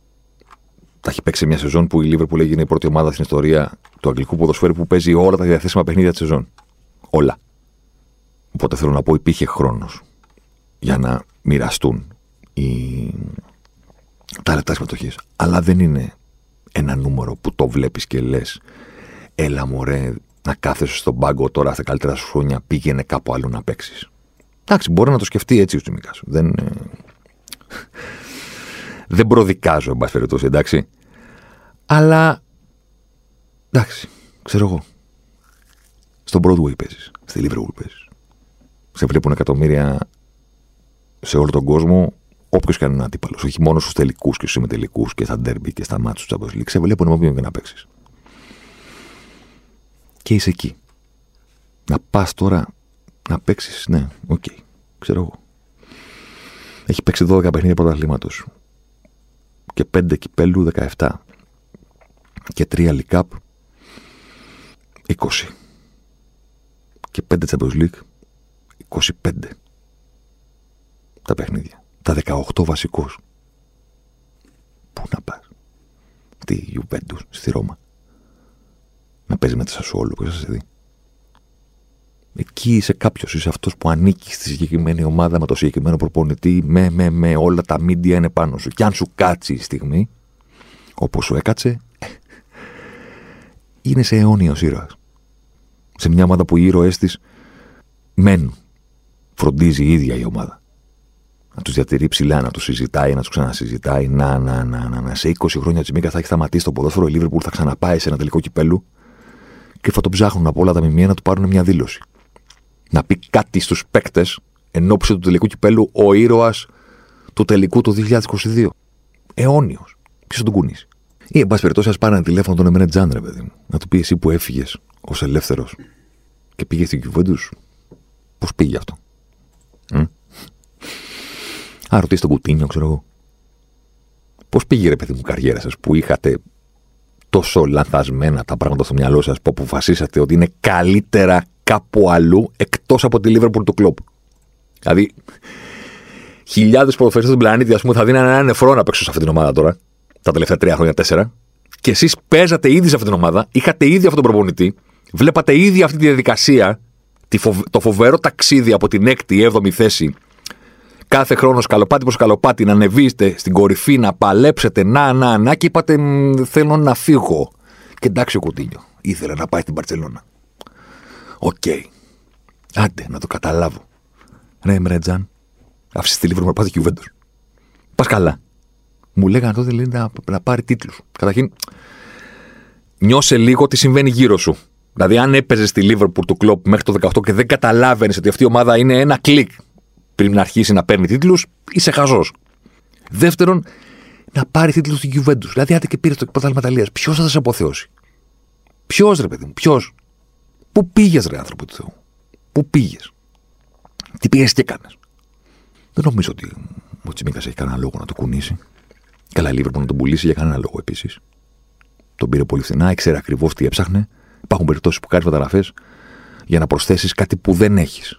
Τα έχει παίξει μια σεζόν που η Liverpool έγινε η πρώτη ομάδα στην ιστορία του αγγλικού ποδοσφαίρου που παίζει όλα τα διαθέσιμα παιχνίδια της σεζόν. Όλα. Οπότε θέλω να πω υπήρχε χρόνος για να μοιραστούν οι... τα λεπτά συμμετοχής. Αλλά δεν είναι ένα νούμερο που το βλέπεις και λες, έλα μωρέ, να κάθεσαι στον πάγκο τώρα στα καλύτερα σου χρόνια, πήγαινε κάπου άλλο να παίξεις. Εντάξει, μπορεί να το σκεφτεί έτσι ο Τσιμίκα. Δεν, ε, δεν προδικάζω, εν πάση περιπτώσει, εντάξει. Αλλά. Εντάξει, ξέρω εγώ. Στο Broadway παίζεις. Στη Liverpool παίζεις. Σε βλέπουν εκατομμύρια σε όλο τον κόσμο, όποιος και αν είναι αντίπαλος. Όχι μόνο στους τελικούς και στους ημιτελικούς και στα ντέρμπι και στα ματς του Champions League. Σε βλέπουν με όποιον και να παίξεις. Και είσαι εκεί. Να πας τώρα να παίξεις, ναι, OK. Okay. Ξέρω εγώ. Έχει παίξει 12 παιχνίδια πρωταθλήματος. Και 5 κυπέλου 17. Και 3 League Cup 20. Και 5 Champions League 25. Τα παιχνίδια. Τα 18 βασικό. Πού να πας; Τι Ιουβέντου στη Ρώμα. Να παίζεις με τα όλο που σα δει. Εκεί είσαι κάποιος, είσαι αυτός που ανήκει στη συγκεκριμένη ομάδα με το συγκεκριμένο προπονητή, με, με, με όλα τα μίντια είναι πάνω σου. Και αν σου κάτσει η στιγμή, όπως σου έκατσε, είναι σε αιώνιος ήρωας. Σε μια ομάδα που οι ήρωές της μένουν. Φροντίζει η ίδια η ομάδα. Να τους διατηρεί ψηλά, να τους συζητάει, να τους ξανασυζητάει. Να, να, να, να, να. Σε 20 χρόνια Τσιμίκα θα έχει σταματήσει το ποδόσφαιρο. Η Λίβερπουλ θα ξαναπάει σε ένα τελικό κυπέλου και θα τον ψάχνουν από όλα τα μημία να του πάρουν μια δήλωση να πει κάτι στους παίκτες εν ώψη του τελικού κυπέλου ο ήρωας του τελικού του 2022. Αιώνιος. Ποιο θα τον κουνήσει. Ή, εν πάση περιπτώσει, ας πάρει ένα τηλέφωνο τον Εμένε Τζάντρε, παιδί μου. Να του πει εσύ που έφυγες ως ελεύθερος και πήγες στην Κιουβέντου, πώς πήγε αυτό; Mm? Α, ρωτήσει τον Κουτίνιο, ξέρω εγώ. Πώς πήγε, ρε παιδί μου, η καριέρα σας που είχατε τόσο λανθασμένα τα πράγματα στο μυαλό σας που αποφασίσατε ότι είναι καλύτερα κάπου αλλού εκτός από τη Λίβερπουλ του κλοπ; Δηλαδή, χιλιάδες ποδοσφαιριστές στον πλανήτη, ας πούμε, θα δίνανε ένα νεφρό να παίξουν σε αυτή την ομάδα τώρα, τα τελευταία τρία χρόνια, τέσσερα. Και εσείς παίζατε ήδη σε αυτή την ομάδα, είχατε ήδη αυτόν τον προπονητή, βλέπατε ήδη αυτή τη διαδικασία, το φοβερό ταξίδι από την 6η, 7η θέση, κάθε χρόνος σκαλοπάτι προς σκαλοπάτι, να ανεβείτε στην κορυφή, να παλέψετε, να, να, να, και είπατε θέλω να φύγω. Και εντάξει ο Κουτίνιο, ήθελε να πάει στην Μπαρσελόνα. OK. Okay. Άντε, να το καταλάβω. Ρε Εμρέ Τζαν, άφησες τη Λίβερπουλ να πάει Γιουβέντο. Πας καλά. Μου λέγανε τότε λέει, να, να πάρει τίτλους. Καταρχήν, νιώσε λίγο τι συμβαίνει γύρω σου. Δηλαδή, αν έπαιζες στη Λίβερπουλ του Κλοπ μέχρι το 18 και δεν καταλάβαινες ότι αυτή η ομάδα είναι ένα κλικ πριν να αρχίσει να παίρνει τίτλους, είσαι χαζός. Δεύτερον, να πάρει τίτλους στην Juventus. Δηλαδή, άντε και πήρε το πρωτάθλημα Ιταλίας. Ποιος θα σε αποθεώσει; Ποιος ρε παιδί μου, ποιος; Πού πήγες, ρε άνθρωπο του Θεού; Πού πήγες; Τι πήγες και έκανες; Δεν νομίζω ότι ο Τσιμίκας έχει κανένα λόγο να το κουνήσει. Καλά, η να τον πουλήσει για κανένα λόγο επίσης. Τον πήρε πολύ φθηνά, ήξερε ακριβώς τι έψαχνε. Υπάρχουν περιπτώσεις που κάνεις φωτογραφίε για να προσθέσεις κάτι που δεν έχεις.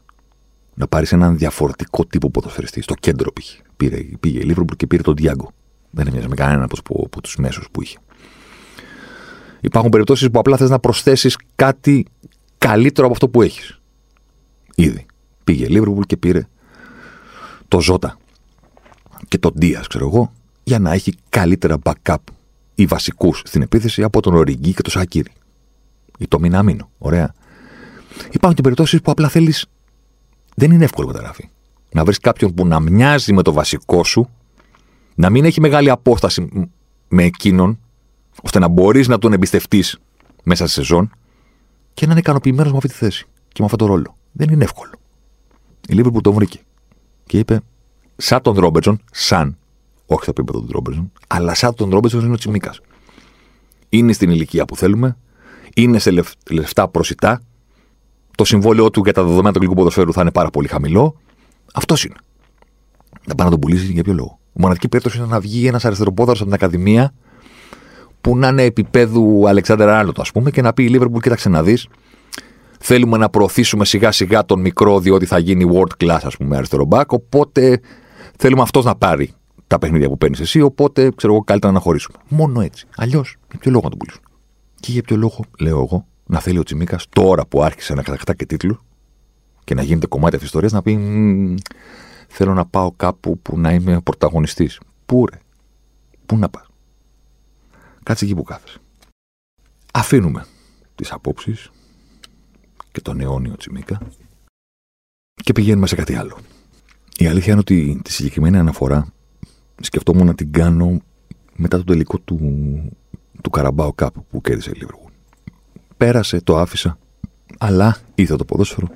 Να πάρεις έναν διαφορετικό τύπο ποδοσφαιριστή. Στο κέντρο πήγε. Πήρε, πήγε η Λίβερπουλ και πήρε τον Διάγκο. Δεν έμοιαζε με κανέναν από, από, από τους μέσους που είχε. Υπάρχουν περιπτώσεις που απλά θες να προσθέσεις κάτι καλύτερο από αυτό που έχεις. Ήδη. Πήγε η Λίβερπουλ και πήρε το Ζώτα και τον Ντία, ξέρω εγώ, για να έχει καλύτερα backup ή βασικούς στην επίθεση από τον Οριγκή και τον Σακύρη. Ή το Μιναμίνο. Ωραία. Υπάρχουν και περιπτώσεις που απλά θέλεις. Δεν είναι εύκολο μεταγραφή. Να βρεις κάποιον που να μοιάζει με το βασικό σου, να μην έχει μεγάλη απόσταση με εκείνον, ώστε να μπορείς να τον εμπιστευτείς μέσα σε σεζόν και να είναι ικανοποιημένος με αυτή τη θέση και με αυτόν τον ρόλο. Δεν είναι εύκολο. Η Λίβερπουλ το βρήκε και είπε, σαν τον Ρόμπερτσον, σαν, όχι στο επίπεδο του Ρόμπερτσον, αλλά σαν τον Ρόμπερτσον είναι ο Τσιμίκας. Είναι στην ηλικία που θέλουμε, είναι σε λεφτά προσιτά, το συμβόλαιό του για τα δεδομένα του γλυκού ποδοσφαίρου θα είναι πάρα πολύ χαμηλό. Αυτός είναι. Να πάει να τον πουλήσει για ποιο λόγο. Η μοναδική περίπτωση είναι να βγει ένας αριστεροπόδαρος από την Ακαδημία που να είναι επίπεδου Αλεξάνδρ Άρλοτ, ας πούμε, και να πει η Λίβερπουλ, κοίταξε να δεις. Θέλουμε να προωθήσουμε σιγά σιγά τον μικρό, διότι θα γίνει world class, ας πούμε, αριστερό μπακ. Οπότε θέλουμε αυτός να πάρει τα παιχνίδια που παίρνεις εσύ. Οπότε ξέρω εγώ, καλύτερα να χωρίσουμε. Μόνο έτσι. Αλλιώς, για ποιο λόγο να τον πουλήσουν. Και για ποιο λόγο, λέω εγώ, να θέλει ο Τσιμίκας τώρα που άρχισε να κατακτά και τίτλου και να γίνεται κομμάτι αυτής της ιστορίας να πει Θέλω να πάω κάπου που να είμαι πρωταγωνιστής. Πού ρε, πού να πας. Κάτσε εκεί που κάθεσαι. Αφήνουμε τις απόψεις και τον αιώνιο Τσιμίκα και πηγαίνουμε σε κάτι άλλο. Η αλήθεια είναι ότι τη συγκεκριμένη αναφορά σκεφτόμουν να την κάνω μετά το τελικό του, του Καραμπάο κάπου που κέρδισε η Λίβεργου. Πέρασε, το άφησα, αλλά ήρθε το ποδόσφαιρο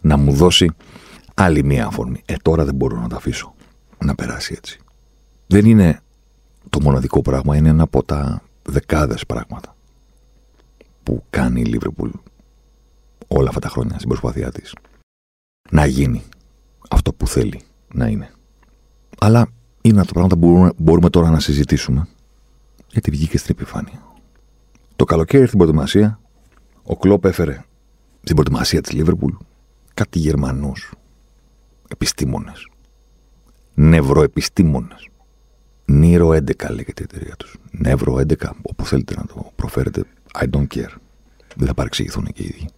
να μου δώσει άλλη μία αφορμή. Ε, τώρα δεν μπορώ να το αφήσω να περάσει έτσι. Δεν είναι το μοναδικό πράγμα, είναι ένα από τα δεκάδες πράγματα που κάνει η Λίβερπουλ όλα αυτά τα χρόνια στην προσπάθειά της να γίνει αυτό που θέλει να είναι. Αλλά είναι από τα πράγματα που μπορούμε, τώρα να συζητήσουμε γιατί βγήκε στην επιφάνεια. Το καλοκαίρι στην προετοιμασία, ο Κλόπ έφερε στην προετοιμασία της Λίβερπουλ κάτι Γερμανούς επιστήμονες, νευροεπιστήμονες. Νύρο 11 λέγεται η εταιρεία τους. Νεύρο 11, όπου θέλετε να το προφέρετε, I don't care. Δεν θα παρεξηγηθούν και οι ίδιοι.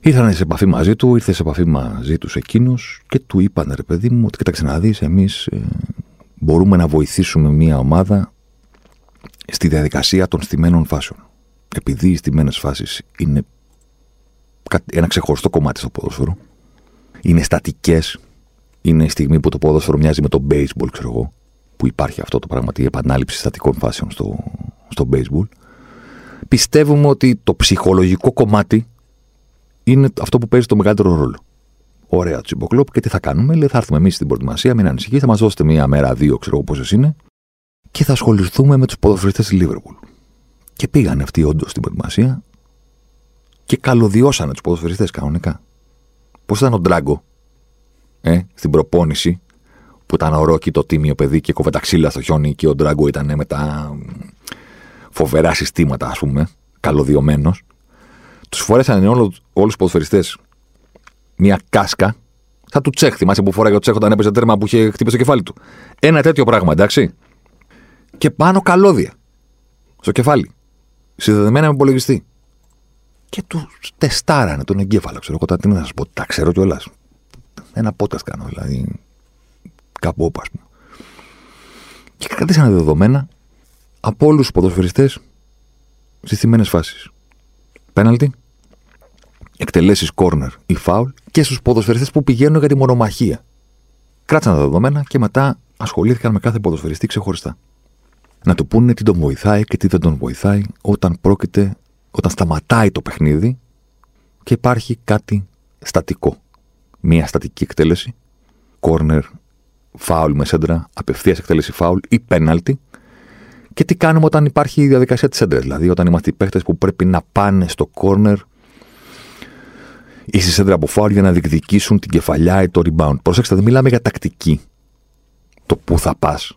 Ήρθαν σε επαφή μαζί του, ήρθε σε επαφή μαζί τους εκείνος και του είπαν ρε παιδί μου ότι κοίταξε να δεις, εμείς ε, μπορούμε να βοηθήσουμε μια ομάδα στη διαδικασία των στημένων φάσεων. Επειδή οι στημένες φάσεις είναι ένα ξεχωριστό κομμάτι στο ποδόσφαιρο, είναι στατικές, είναι η στιγμή που το ποδόσφαιρο μοιάζει με το baseball, ξέρω εγώ, που υπάρχει αυτό το πράγμα, η επανάληψη στατικών φάσεων στο, στο baseball. Πιστεύουμε ότι το ψυχολογικό κομμάτι είναι αυτό που παίζει το μεγαλύτερο ρόλο. Ωραία, τσιμποκλόπ, και τι θα κάνουμε; Λέει, θα έρθουμε εμείς στην προετοιμασία, μην ανησυχείς, θα μας δώσετε μία μέρα, δύο, ξέρω πόσες είναι, και θα ασχοληθούμε με τους ποδοσφαιριστές της Λίβερπουλ. Και πήγαν αυτοί όντως στην προετοιμασία και καλωδιώσανε τους ποδοσφαιριστές κανονικά. Πώς ήταν ο Ντράγκο, ε, στην προπόνηση, που ήταν ορό το τίμιο παιδί και κοβεταξίλα στο χιόνι και ο Ντράγκο ήταν με τα φοβερά συστήματα, ας πούμε, καλωδιωμένος. Τους φόρεσαν όλους τους ποδοσφαιριστές μια κάσκα, σαν του τσέχ. Θυμάσαι που φοράγε ο τσέχ όταν έπαιζε τέρμα που είχε χτύπησε το κεφάλι του. Ένα τέτοιο πράγμα, εντάξει. Και πάνω καλώδια. Στο κεφάλι. Συνδεδεμένα με υπολογιστή. Και του τεστάρανε τον εγκέφαλο. Ξέρω εγώ τι να σας πω. Τα ξέρω κιόλας. Ένα podcast κάνω, δηλαδή. Κάπου όπου, ας πούμε. Και κρατήσανε δεδομένα από όλους τους ποδοσφαιριστές στις θυμμένε φάσεις. Πέναλτι, εκτελέσεις corner ή foul και στους ποδοσφαιριστές που πηγαίνουν για τη μονομαχία. Κράτησαν τα δεδομένα και μετά ασχολήθηκαν με κάθε ποδοσφαιριστή ξεχωριστά. Να του πούνε τι τον βοηθάει και τι δεν τον βοηθάει όταν πρόκειται, όταν σταματάει το παιχνίδι και υπάρχει κάτι στατικό. Μία στατική εκτέλεση, corner, foul με σέντρα, απευθείας εκτέλεση foul ή penalty. Και τι κάνουμε όταν υπάρχει η διαδικασία της σέντρας. Δηλαδή, όταν είμαστε οι παίχτες που πρέπει να πάνε στο corner ή στη σέντρα από φάουλ για να διεκδικήσουν την κεφαλιά ή το rebound. Προσέξτε, δεν μιλάμε για τακτική. Το πού θα πας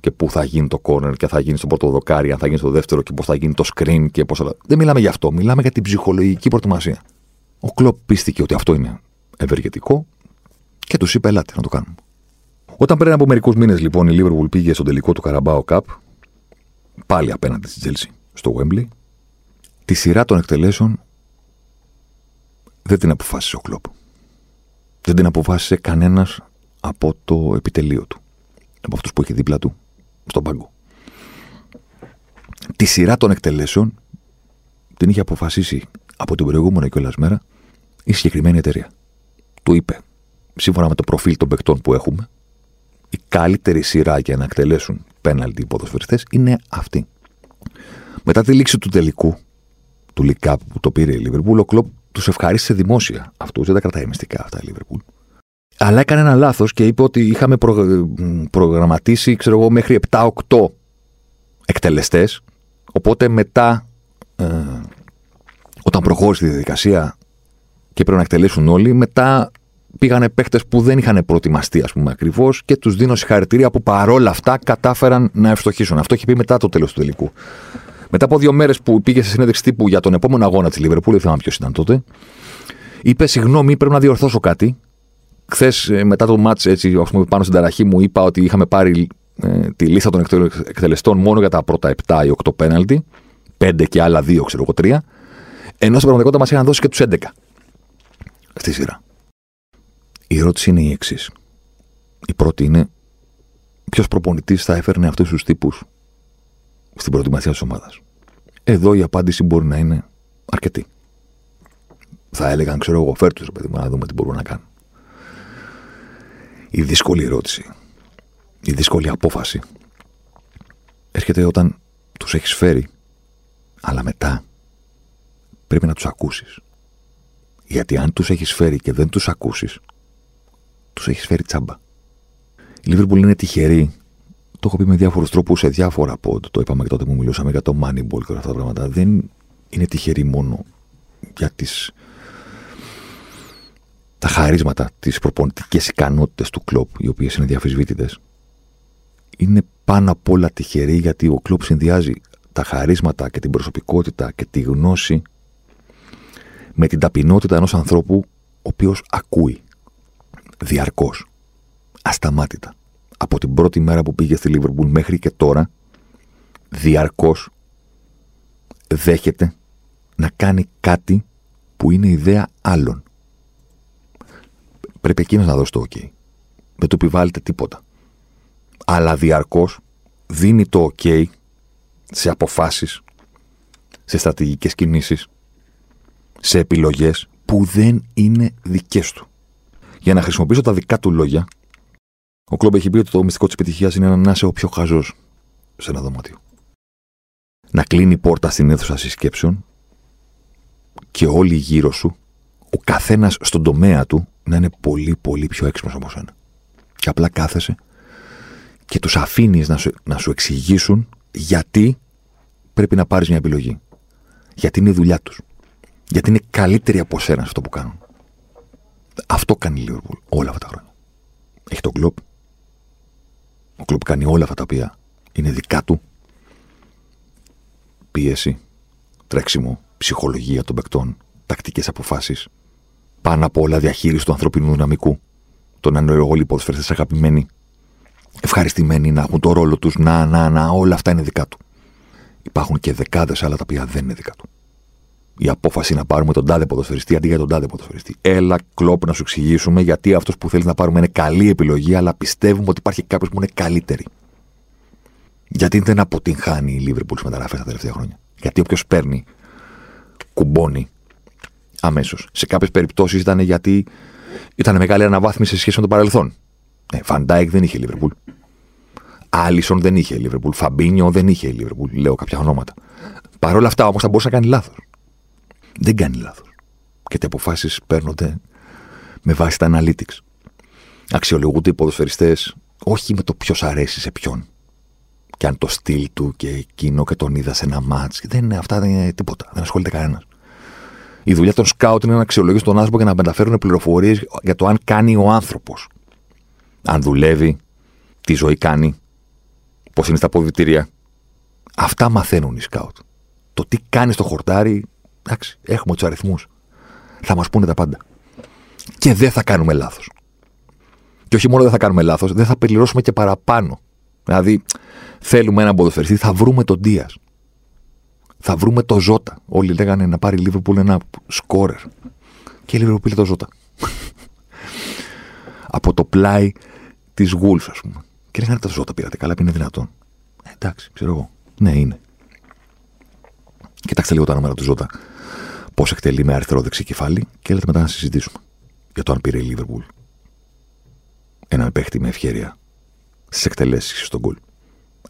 και πού θα γίνει το corner και θα γίνει στο πρώτο δοκάρι, αν θα γίνει στο δεύτερο και πώς θα γίνει το screen και πώς θα. Δεν μιλάμε για αυτό. Μιλάμε για την ψυχολογική προετοιμασία. Ο Κλοπ πίστηκε ότι αυτό είναι ευεργετικό και τους είπε: Ελάτε να το κάνουμε. Όταν πριν από μερικούς μήνες λοιπόν η Liverpool πήγε στο τελικό του Carabao Cup, πάλι απέναντι στη Chelsea, στο Wembley, τη σειρά των εκτελέσεων δεν την αποφάσισε ο Κλόπ. Δεν την αποφάσισε κανένας από το επιτελείο του. Από αυτούς που είχε δίπλα του στον πάγκο. Τη σειρά των εκτελέσεων την είχε αποφασίσει από την προηγούμενη κιόλα μέρα η συγκεκριμένη εταιρεία. Του είπε, σύμφωνα με το προφίλ των παικτών που έχουμε, η καλύτερη σειρά για να εκτελέσουν πέναλτι οι ποδοσφαιριστές είναι αυτή. Μετά τη λήξη του τελικού, του League που το πήρε η Liverpool, ο Κλοπ τους ευχαρίστησε δημόσια αυτούς. Δεν τα κρατάει μυστικά αυτά η Λίβερπουλ. Αλλά έκανε ένα λάθος και είπε ότι είχαμε προ... προγραμματίσει, ξέρω εγώ, μέχρι 7-8 εκτελεστές. Οπότε μετά, ε, όταν προχώρησε η διαδικασία και πρέπει να εκτελέσουν όλοι, μετά πήγανε παίχτε που δεν είχαν προετοιμαστεί, ας πούμε, ακριβώς και τους δίνω συγχαρητήρια που παρόλα αυτά κατάφεραν να ευστοχήσουν. Αυτό έχει πει μετά το τέλος του τελικού. Μετά από δύο μέρες που πήγε σε συνέντευξη τύπου για τον επόμενο αγώνα της Λίβερπουλ, δεν θυμάμαι ποιος ήταν τότε, είπε: Συγγνώμη, πρέπει να διορθώσω κάτι. Χθες, ε, μετά το μάτς, έτσι, πούμε, πάνω στην ταραχή μου, είπα ότι είχαμε πάρει ε, τη λίστα των εκτελεστών μόνο για τα πρώτα 7 ή 8 πέναλτι. 5 και άλλα 2, ξέρω εγώ, 3. Ενώ στην πραγματικότητα μας είχαν δώσει και τους 11 στη σειρά. Η ερώτηση είναι η εξής. Η πρώτη είναι ποιος προπονητής θα έφερνε αυτούς τους τύπους στην προετοιμασία της ομάδας. Εδώ η απάντηση μπορεί να είναι αρκετή. Θα έλεγαν, ξέρω εγώ, φέρ τους, παιδί μου, να δούμε τι μπορούν να κάνουν. Η δύσκολη ερώτηση, η δύσκολη απόφαση έρχεται όταν τους έχεις φέρει, αλλά μετά πρέπει να τους ακούσεις. Γιατί αν τους έχεις φέρει και δεν τους ακούσεις, τους έχεις φέρει τσάμπα. Η Λίβερπουλ είναι τυχερή το έχω πει με διάφορους τρόπους σε διάφορα pod. Το είπαμε και τότε που μιλούσαμε για το Moneyball και όλα αυτά τα πράγματα. Δεν είναι τυχερή μόνο για τις, τα χαρίσματα, τις προπονητικές ικανότητες του κλοπ, οι οποίες είναι διαφυσβήτητες. Είναι πάνω απ' όλα τυχερή γιατί ο κλοπ συνδυάζει τα χαρίσματα και την προσωπικότητα και τη γνώση με την ταπεινότητα ενός ανθρώπου ο οποίος ακούει διαρκώς, ασταμάτητα από την πρώτη μέρα που πήγε στη Λίβερπουλ μέχρι και τώρα, διαρκώς δέχεται να κάνει κάτι που είναι ιδέα άλλων. Πρέπει εκείνος να δώσει το OK. Δεν του επιβάλλεται τίποτα. Αλλά διαρκώς δίνει το OK σε αποφάσεις, σε στρατηγικές κινήσεις, σε επιλογές που δεν είναι δικές του. Για να χρησιμοποιήσω τα δικά του λόγια, ο Κλόμπ έχει πει ότι το μυστικό της επιτυχίας είναι να είσαι ο πιο χαζός σε ένα δωμάτιο. Να κλείνει πόρτα στην αίθουσα συσκέψεων και όλοι γύρω σου, ο καθένας στον τομέα του, να είναι πολύ πολύ πιο έξυπνος από σένα. Και απλά κάθεσαι και τους αφήνεις να σου, να σου εξηγήσουν γιατί πρέπει να πάρεις μια επιλογή. Γιατί είναι η δουλειά τους. Γιατί είναι καλύτεροι από σένα σε αυτό που κάνουν. Αυτό κάνει η Liverpool όλα αυτά τα χρόνια Έχει τον κλοπ. Ο κλοπ κάνει όλα αυτά τα οποία είναι δικά του. Πίεση, τρέξιμο, ψυχολογία των παικτών, τακτικές αποφάσεις. Πάνω απ' όλα διαχείριση του ανθρωπινού δυναμικού. Το να είναι όλοι οι ποδοσφαιριστές αγαπημένοι, ευχαριστημένοι να έχουν το ρόλο τους, να, να, να, όλα αυτά είναι δικά του. Υπάρχουν και δεκάδες άλλα τα οποία δεν είναι δικά του η απόφαση να πάρουμε τον τάδε ποδοσφαιριστή αντί για τον τάδε ποδοσφαιριστή. Έλα, κλοπ, να σου εξηγήσουμε γιατί αυτός που θέλεις να πάρουμε είναι καλή επιλογή, αλλά πιστεύουμε ότι υπάρχει κάποιος που είναι καλύτερη. Γιατί δεν αποτυγχάνει η Λίβερπουλς στι μεταγραφές τα τελευταία χρόνια. Γιατί όποιος παίρνει, κουμπώνει αμέσως. Σε κάποιες περιπτώσεις ήταν γιατί ήταν μεγάλη αναβάθμιση σε σχέση με το παρελθόν. Ναι, Φαν Ντάικ δεν είχε η Λίβερπουλ. Άλισον δεν είχε η Λίβερπουλ. Φαμπίνιο δεν είχε η Λίβερπουλ. Λέω κάποια ονόματα. Παρ' όλα αυτά όμως θα μπορούσε να κάνει λάθος δεν κάνει λάθος. Και οι αποφάσεις παίρνονται με βάση τα analytics. Αξιολογούνται οι ποδοσφαιριστές όχι με το ποιος αρέσει σε ποιον. Και αν το στυλ του και εκείνο και τον είδα σε ένα ματς. Δεν είναι αυτά, δεν είναι τίποτα. Δεν ασχολείται κανένας. Η δουλειά των σκάουτ είναι να αξιολογήσουν τον άνθρωπο και να μεταφέρουν πληροφορίες για το αν κάνει ο άνθρωπος. Αν δουλεύει, τι ζωή κάνει, πώς είναι στα αποδητήρια. Αυτά μαθαίνουν οι σκάουτ. Το τι κάνει στο χορτάρι Εντάξει, έχουμε τους αριθμούς. Θα μας πούνε τα πάντα. Και δεν θα κάνουμε λάθος. Και όχι μόνο δεν θα κάνουμε λάθος, δεν θα περιληρώσουμε και παραπάνω. Δηλαδή, θέλουμε έναν ποδοσφαιριστή, θα βρούμε τον Δίας. Θα βρούμε το Ζώτα. Όλοι λέγανε να πάρει η Λίβερπουλ ένα σκόρερ. Και η Λίβερπουλ πήρε το Ζώτα. Από το πλάι της Γούλφ, ας πούμε. Και λέγανε το Ζώτα πήρατε καλά, είναι δυνατόν. Ε, εντάξει, ξέρω εγώ. Ναι, είναι. Κοιτάξτε λίγο τα νούμερα του Ζώτα πώς εκτελεί με αριστερό δεξί κεφάλι και έλετε μετά να συζητήσουμε για το αν πήρε η Λίβερπουλ έναν παίχτη με ευκαιρία στις εκτελέσεις στον γκολ.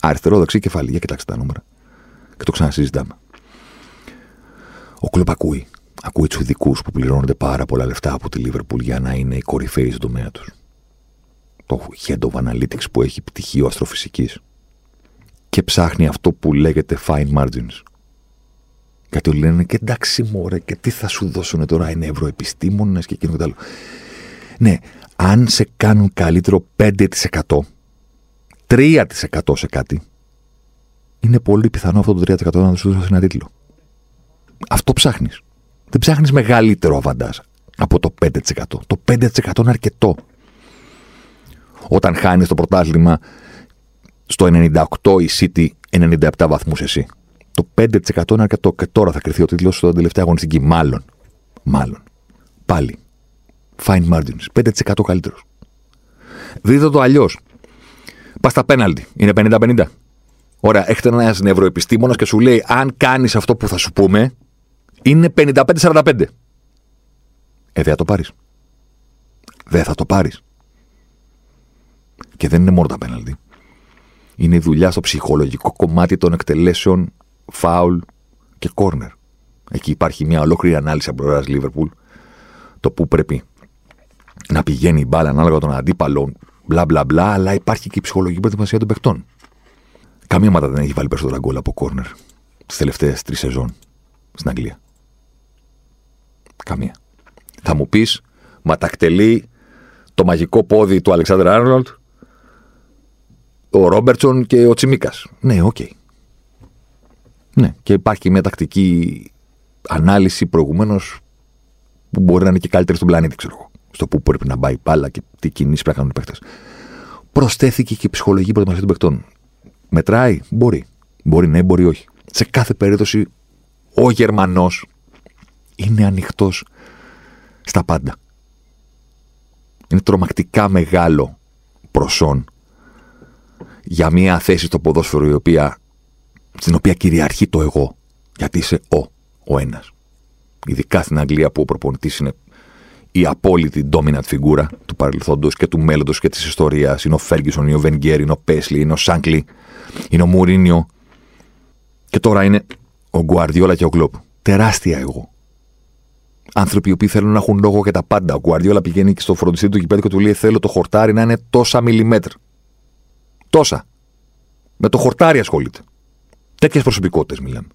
Αριστερό δεξί κεφάλι, για κοιτάξτε τα νούμερα και το ξανασυζητάμε. Ο κλοπ ακούει. Ακούει τους ειδικούς που πληρώνονται πάρα πολλά λεφτά από τη Λίβερπουλ για να είναι οι κορυφαίοι στον τομέα τους. Το Head of Analytics που έχει πτυχίο αστροφυσικής και ψάχνει αυτό που λέγεται fine margins. Γιατί όλοι λένε και εντάξει μωρέ και τι θα σου δώσουν τώρα, είναι ευρωεπιστήμονες και εκείνο και το άλλο. Ναι, αν σε κάνουν καλύτερο 5%, 3% σε κάτι, είναι πολύ πιθανό αυτό το 3% να σου δώσει ένα τίτλο. Αυτό ψάχνεις. Δεν ψάχνεις μεγαλύτερο αβαντάζ από το 5%. Το 5% είναι αρκετό. Όταν χάνεις το πρωτάθλημα στο 98 η City 97 βαθμούς εσύ. Το 5% είναι αρκετό. Και τώρα θα κρυθεί ο τίτλος στον τελευταίο αγωνιστική. Μάλλον. Μάλλον. Πάλι. Fine margins. 5% καλύτερος. Δείτε το αλλιώς. Πας στα πέναλτι. Είναι 50-50. Ωραία, έχετε ένας νευροεπιστήμονας και σου λέει: Αν κάνεις αυτό που θα σου πούμε, είναι 55-45. Ε, δεν θα το πάρεις. Δεν θα το πάρεις. Και δεν είναι μόνο τα πέναλτι. Είναι η δουλειά στο ψυχολογικό κομμάτι των εκτελέσεων φάουλ και κόρνερ. Εκεί υπάρχει μια ολόκληρη ανάλυση από πλευράς Λίβερπουλ. Το που πρέπει να πηγαίνει η μπάλα ανάλογα των αντίπαλων, μπλα μπλα μπλα, αλλά υπάρχει και η ψυχολογική προετοιμασία των παιχτών. Καμία ομάδα δεν έχει βάλει περισσότερα γκολ από κόρνερ τις τελευταίες τρεις σεζόν στην Αγγλία. Καμία. Θα μου πεις, μα τα εκτελεί το μαγικό πόδι του Αλεξάνδρ Άρνολτ, ο Ρόμπερτσον και ο Τσιμίκας. Ναι, OK. Okay. Ναι, και υπάρχει και μια τακτική ανάλυση προηγουμένως που μπορεί να είναι και καλύτερη στον πλανήτη, ξέρω εγώ. Στο που πρέπει να πάει μπάλα και τι κινήσεις πρέπει να κάνουν οι παίχτες. Προσθέθηκε και η ψυχολογική προετοιμασία των παιχτών. Μετράει, μπορεί. Μπορεί ναι, μπορεί όχι. Σε κάθε περίπτωση, ο Γερμανός είναι ανοιχτός στα πάντα. Είναι τρομακτικά μεγάλο προσόν για μια θέση στο ποδόσφαιρο η οποία στην οποία κυριαρχεί το εγώ. Γιατί είσαι ο, ο ένας. Ειδικά στην Αγγλία που ο προπονητής είναι η απόλυτη dominant φιγούρα του παρελθόντος και του μέλλοντος και της ιστορίας. Είναι ο Φέργκισον, είναι ο Βενγκέρ, είναι ο Πέσλι, είναι ο Σάνκλι, είναι ο Μουρίνιο. Και τώρα είναι ο Γκουαρδιόλα και ο Κλοπ. Τεράστια εγώ. Άνθρωποι οι οποίοι θέλουν να έχουν λόγο για τα πάντα. Ο Γκουαρδιόλα πηγαίνει και στο φροντιστή του γηπέδου και του λέει: Θέλω το χορτάρι να είναι τόσα μιλιμέτρα. Τόσα. Με το χορτάρι ασχολείται. Τέτοιες προσωπικότητες μιλάμε.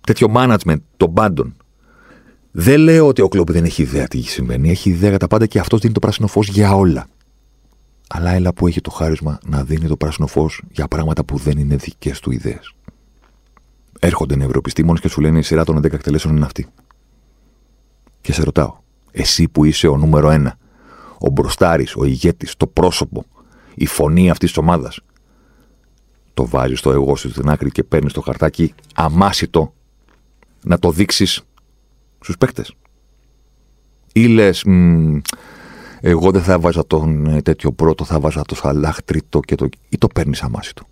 Τέτοιο management των πάντων. Δεν λέω ότι ο κλοπ δεν έχει ιδέα τι συμβαίνει. Έχει ιδέα για τα πάντα και αυτός δίνει το πράσινο φως για όλα. αλλά έλα που έχει το χάρισμα να δίνει το πράσινο φως για πράγματα που δεν είναι δικές του ιδέες. Έρχονται νευροεπιστήμονε και σου λένε η σειρά των 11 εκτελέσεων είναι αυτή. Και σε ρωτάω, εσύ που είσαι ο νούμερο ένα, ο μπροστάρης, ο ηγέτης, το πρόσωπο, η φωνή αυτής της ομάδας, το βάζεις στο εγώ σου στην άκρη και παίρνεις το χαρτάκι αμάσιτο να το δείξεις στους παίκτες. Ή λες, εγώ δεν θα βάζα τον ε, τέτοιο πρώτο, θα βάζα το Σαλάχ τρίτο και το. ή το παίρνεις αμάσιτο.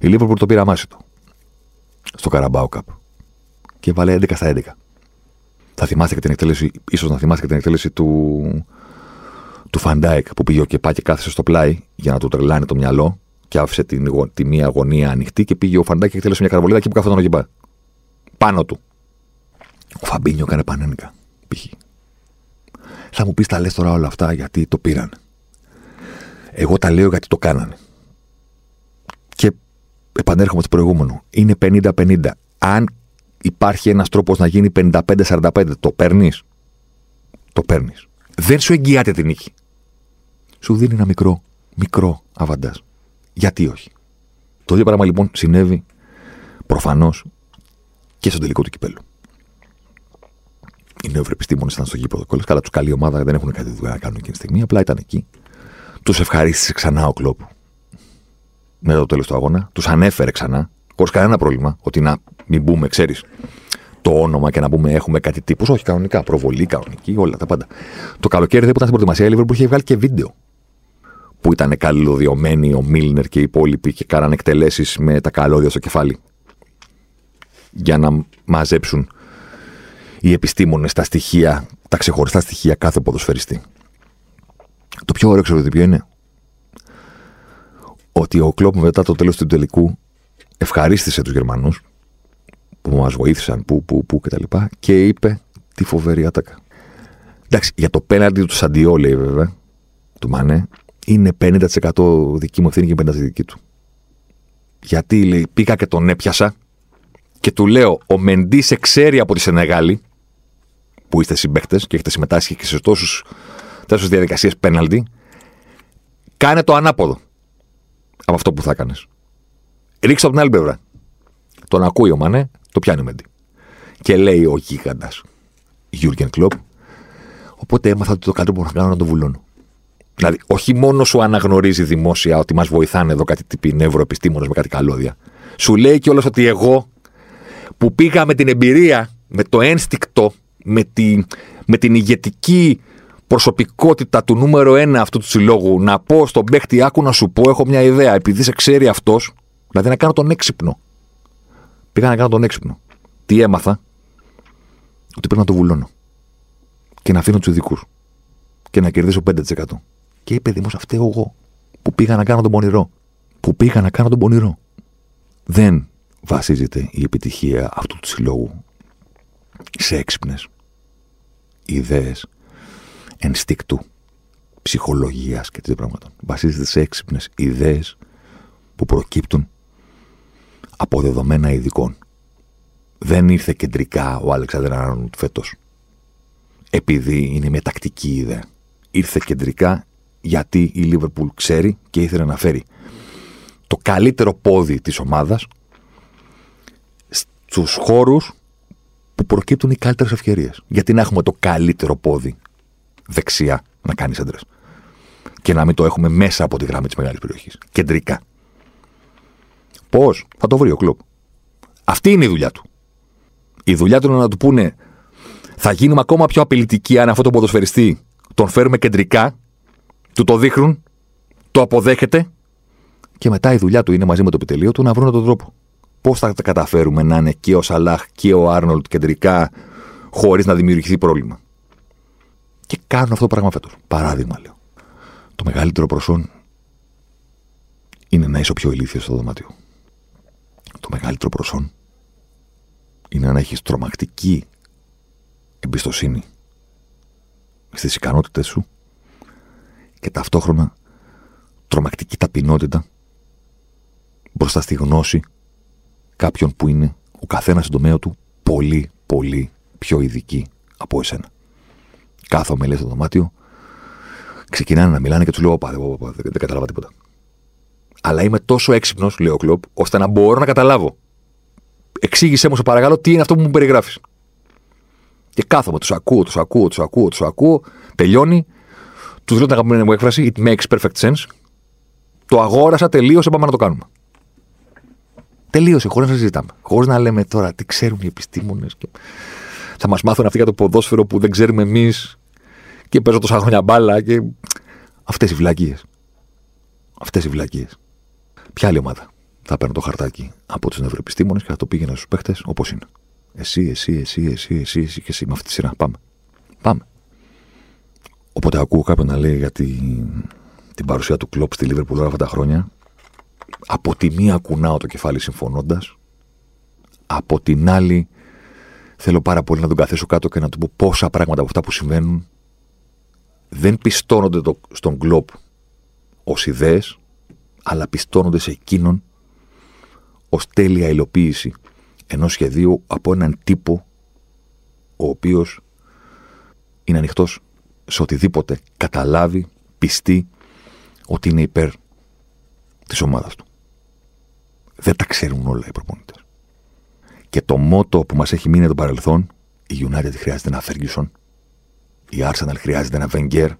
Η Λίβερπουλ το πήρε αμάσητο. Στο Carabao Cup. Και βάλε 11 στα 11. Θα θυμάστε και την εκτέλεση, ίσως να θυμάστε και την εκτέλεση του, του Φαν Ντάικ που πήγε ο Κεπά και κάθισε στο πλάι για να του τρελάνει το μυαλό και άφησε την, τη μία γωνία ανοιχτή και πήγε ο Φαν Ντάικ και εκτέλεσε μια καραβολίδα εκεί που κάθονταν ο Κεπά. Πάνω του. Ο Φαμπίνιο έκανε Πανένκα. Π.χ. Θα μου πεις τα λες τώρα όλα αυτά γιατί το πήραν. Εγώ τα λέω γιατί το κάνανε. Και επανέρχομαι στο προηγούμενο. Είναι 50-50. Αν υπάρχει ένας τρόπος να γίνει 55-45, το παίρνεις; Το παίρνεις. Δεν σου εγγυάται την νίκη. Σου δίνει ένα μικρό, μικρό αβαντάζ. Γιατί όχι; Το ίδιο πράγμα λοιπόν συνέβη προφανώς και στο τελικό του κυπέλου. Οι νεοευρεπιστήμονες ήταν στο γήπεδο κόλλε. Καλά, τους καλή ομάδα δεν έχουν κάτι δουλειά να κάνουν εκείνη τη στιγμή. Απλά ήταν εκεί. Τους ευχαρίστησε ξανά ο κλοπ μετά το τέλος του αγώνα. Τους ανέφερε ξανά, χωρίς κανένα πρόβλημα, ότι να μην μπούμε, ξέρεις, το όνομα και να πούμε έχουμε κάτι τύπους. Όχι, κανονικά. Προβολή, κανονική, όλα τα πάντα. Το καλοκαίρι δεν ήταν στην προετοιμασία, η Λίβερπουλ είχε βγάλει και βίντεο. Που ήταν καλωδιωμένοι ο Μίλνερ και οι υπόλοιποι και κάναν εκτελέσεις με τα καλώδια στο κεφάλι. Για να μαζέψουν οι επιστήμονες τα στοιχεία, τα ξεχωριστά στοιχεία κάθε ποδοσφαιριστή. Το πιο ωραίο ξέρω ποιο είναι; Ότι ο Κλόπ μετά το τέλος του τελικού ευχαρίστησε τους Γερμανούς που μας βοήθησαν, που, που, που κτλ. Και, και είπε τη φοβερή άτακα. Εντάξει, για το πέναντι του Σαντιό, λέει βέβαια, του Μανέ, είναι 50% δική μου ευθύνη και 50% δική του. Γιατί λέει, πήγα και τον έπιασα και του λέω: Ο Μεντής σε ξέρει από τη Σενεγάλη, που είστε συμπαίκτες και έχετε συμμετάσχει και σε τόσους τόσες διαδικασίες πέναλτι, κάνε το ανάποδο από αυτό που θα έκανες. Ρίξτε από την άλλη πλευρά. Τον ακούει ο Μανέ, το πιάνει ο Μεντή. Και λέει ο γίγαντας Γιούργεν Κλοπ, οπότε έμαθα ότι το καλύτερο που μπορώ να κάνω να το βουλώνω. Δηλαδή, όχι μόνο σου αναγνωρίζει δημόσια ότι μας βοηθάνε εδώ κάτι τύποι νευροεπιστήμονες με κάτι καλώδια. Σου λέει κιόλας ότι εγώ που πήγα με την εμπειρία, με το ένστικτο, με, τη, με την ηγετική προσωπικότητα του νούμερο ένα αυτού του συλλόγου να πω στον παίχτη, άκου να σου πω, έχω μια ιδέα, επειδή σε ξέρει αυτός, δηλαδή να κάνω τον έξυπνο. Πήγα να κάνω τον έξυπνο. Τι έμαθα, ότι πρέπει να το βουλώνω. Και να αφήνω τους ειδικούς. Και να κερδίσω 5%. Και είπε δημός, αυτό εγώ. Που πήγα να κάνω τον πονηρό. Που πήγα να κάνω τον πονηρό. Δεν βασίζεται η επιτυχία αυτού του συλλόγου σε έξυπνες ιδέες ενστικτού, ψυχολογίας και τέτοιων πραγμάτων. Βασίζεται σε έξυπνες ιδέες που προκύπτουν από δεδομένα ειδικών. Δεν ήρθε κεντρικά ο Αλεξάνδρ Άρνοντ φέτος. Επειδή είναι μια τακτική ιδέα. Ήρθε κεντρικά γιατί η Λίβερπουλ ξέρει και ήθελε να φέρει το καλύτερο πόδι της ομάδας στους χώρους που προκύπτουν οι καλύτερες ευκαιρίες. Γιατί να έχουμε το καλύτερο πόδι δεξιά να κάνεις έντρε. Και να μην το έχουμε μέσα από τη γραμμή της μεγάλης περιοχής. Κεντρικά. Πώς, θα το βρει ο κλοπ. Αυτή είναι η δουλειά του. Η δουλειά του είναι να του πούνε θα γίνουμε ακόμα πιο απειλητικοί αν αυτό το ποδοσφαιριστή τον φέρουμε κεντρικά, του το δείχνουν, το αποδέχεται και μετά η δουλειά του είναι μαζί με το επιτελείο του να βρουν τον τρόπο. Πώς θα τα καταφέρουμε να είναι και ο Σαλάχ και ο Άρνολτ κεντρικά χωρίς να δημιουργηθεί πρόβλημα. Και κάνουν αυτό το πράγμα φέτος. Παράδειγμα, λέω. Το μεγαλύτερο προσόν είναι να είσαι ο πιο ηλίθιος στο δωμάτιο. Το μεγαλύτερο προσόν είναι να έχεις τρομακτική εμπιστοσύνη στις ικανότητες σου και ταυτόχρονα τρομακτική ταπεινότητα μπροστά στη γνώση κάποιον που είναι ο καθένας στον τομέα του πολύ, πολύ πιο ειδική από εσένα. Κάθομαι, λέει, στο δωμάτιο Ξεκινάνε να μιλάνε και τους λέω: Όπα, δεν, δεν κατάλαβα τίποτα. Αλλά είμαι τόσο έξυπνος, λέει ο Κλοπ, ώστε να μπορώ να καταλάβω. Εξήγησέ μου, σε παρακαλώ, τι είναι αυτό που μου περιγράφεις. Και κάθομαι, τους ακούω, τους ακούω, τους ακούω, τους ακούω. Τελειώνει. Τους λέω την αγαπημένη μου έκφραση. It makes perfect sense. Το αγόρασα, τελείωσε, πάμε να το κάνουμε. Τελείωσε, χωρίς να συζητάμε. Χωρίς να λέμε τώρα τι ξέρουν οι επιστήμονες. Και... Θα μας μάθουν αυτοί για το ποδόσφαιρο που δεν ξέρουμε εμείς. Και παίζω τόσα χρόνια μπάλα. Και... Αυτές οι βλακίες. Αυτές οι βλακίες. Ποια άλλη ομάδα θα παίρνω το χαρτάκι από τους νευροεπιστήμονες και θα το πήγαινα στους παίχτες όπως είναι. Εσύ, εσύ, εσύ, εσύ, εσύ, εσύ και εσύ με αυτή τη σειρά. Πάμε. Πάμε. Οπότε ακούω κάποιον να λέει για την, την παρουσία του κλοπ στη Λίβερπουλ όλα αυτά τα χρόνια. Από τη μία κουνάω το κεφάλι συμφωνώντας. Από την άλλη θέλω πάρα πολύ να τον καθίσω κάτω και να του πω πόσα πράγματα από αυτά που συμβαίνουν δεν πιστώνονται το, στον κλοπ ως ιδέες, αλλά πιστώνονται σε εκείνον ως τέλεια υλοποίηση ενός σχεδίου από έναν τύπο ο οποίος είναι ανοιχτός σε οτιδήποτε καταλάβει, πιστεί ότι είναι υπέρ της ομάδας του. Δεν τα ξέρουν όλα οι προπονητές. Και το μότο που μας έχει μείνει το παρελθόν, η United χρειάζεται ένα Ferguson, η Arsenal χρειάζεται ένα Wenger,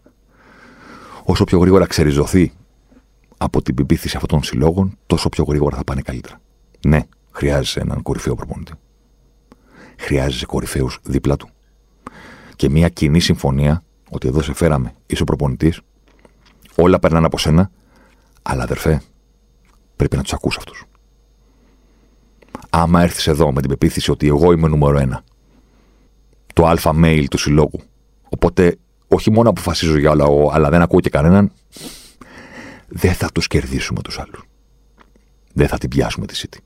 όσο πιο γρήγορα ξεριζωθεί από την πεποίθηση αυτών των συλλόγων, τόσο πιο γρήγορα θα πάνε καλύτερα. Ναι, χρειάζεσαι έναν κορυφαίο προπονητή. Χρειάζεσαι κορυφαίους δίπλα του. Και μια κοινή συμφωνία ότι εδώ σε φέραμε, είσαι ο προπονητής, όλα περνάνε από σένα, αλλά αδερφέ, πρέπει να τους ακούς αυτούς. Άμα έρθεις εδώ με την πεποίθηση ότι εγώ είμαι νούμερο ένα, το αλφα mail του συλλόγου, οπότε όχι μόνο αποφασίζω για όλα εγώ, αλλά δεν ακούω και κανέναν, δεν θα τους κερδίσουμε τους άλλους. Δεν θα την πιάσουμε τη City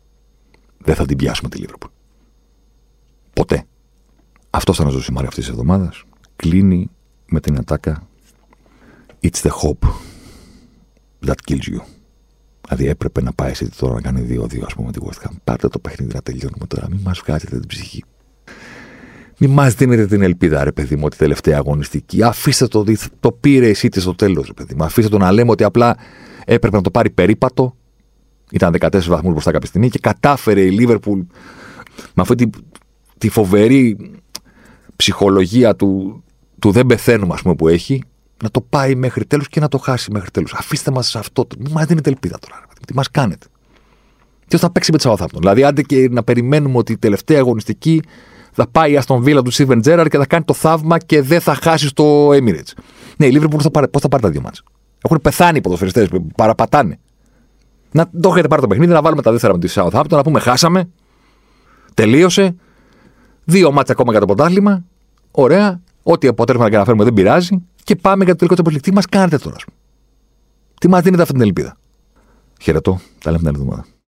δεν θα την πιάσουμε τη Λίβερπουλ. Ποτέ. Αυτό ήταν ο ζωσιμάρι αυτής της εβδομάδας. Κλείνει με την ατάκα It's the hope that kills you. Δηλαδή έπρεπε να πάει εσύ τώρα να κάνει 2-2, ας πούμε, τη West Ham. Πάρτε το παιχνίδι να τελειώνουμε τώρα. Μην μας βγάζετε την ψυχή. Μην μας δίνετε την ελπίδα, ρε παιδί μου, ότι τελευταία αγωνιστική. Αφήστε το, το πήρε εσύ της στο τέλος, ρε παιδί μου. Αφήστε το να λέμε ότι απλά έπρεπε να το πάρει περίπατο ήταν 14 βαθμούς μπροστά κάποια στιγμή και κατάφερε η Λίβερπουλ με αυτή τη, τη φοβερή ψυχολογία του, του δεν πεθαίνουμε, ας πούμε, που έχει, να το πάει μέχρι τέλους και να το χάσει μέχρι τέλους. Αφήστε μας αυτό. Μην μα δίνετε ελπίδα τώρα. Τι μας κάνετε; Ποιο θα παίξει με τη Southampton. Δηλαδή, άντε και να περιμένουμε ότι η τελευταία αγωνιστική θα πάει στον Βίλα του Σίβεν Τζέραρ και θα κάνει το θαύμα και δεν θα χάσει στο Emirates. Ναι, η Liverpool πώς θα πάρει τα δύο μάτια. Έχουν πεθάνει οι ποδοσφαιριστές, παραπατάνε. Να το έχετε πάρει το παιχνίδι, να βάλουμε τα δεύτερα με τη Southampton, να πούμε χάσαμε. Τελείωσε. Δύο μάτια ακόμα για το πρωτάθλημα. Ωραία. Ό,τι αποτέλεσμα να καταφέρουμε δεν πειράζει. Και πάμε για το τελικό του Τι μας κάνετε τώρα, Τι μας δίνετε αυτή την ελπίδα. Χαιρετώ. Τα λέμε την άλλη εβδομάδα.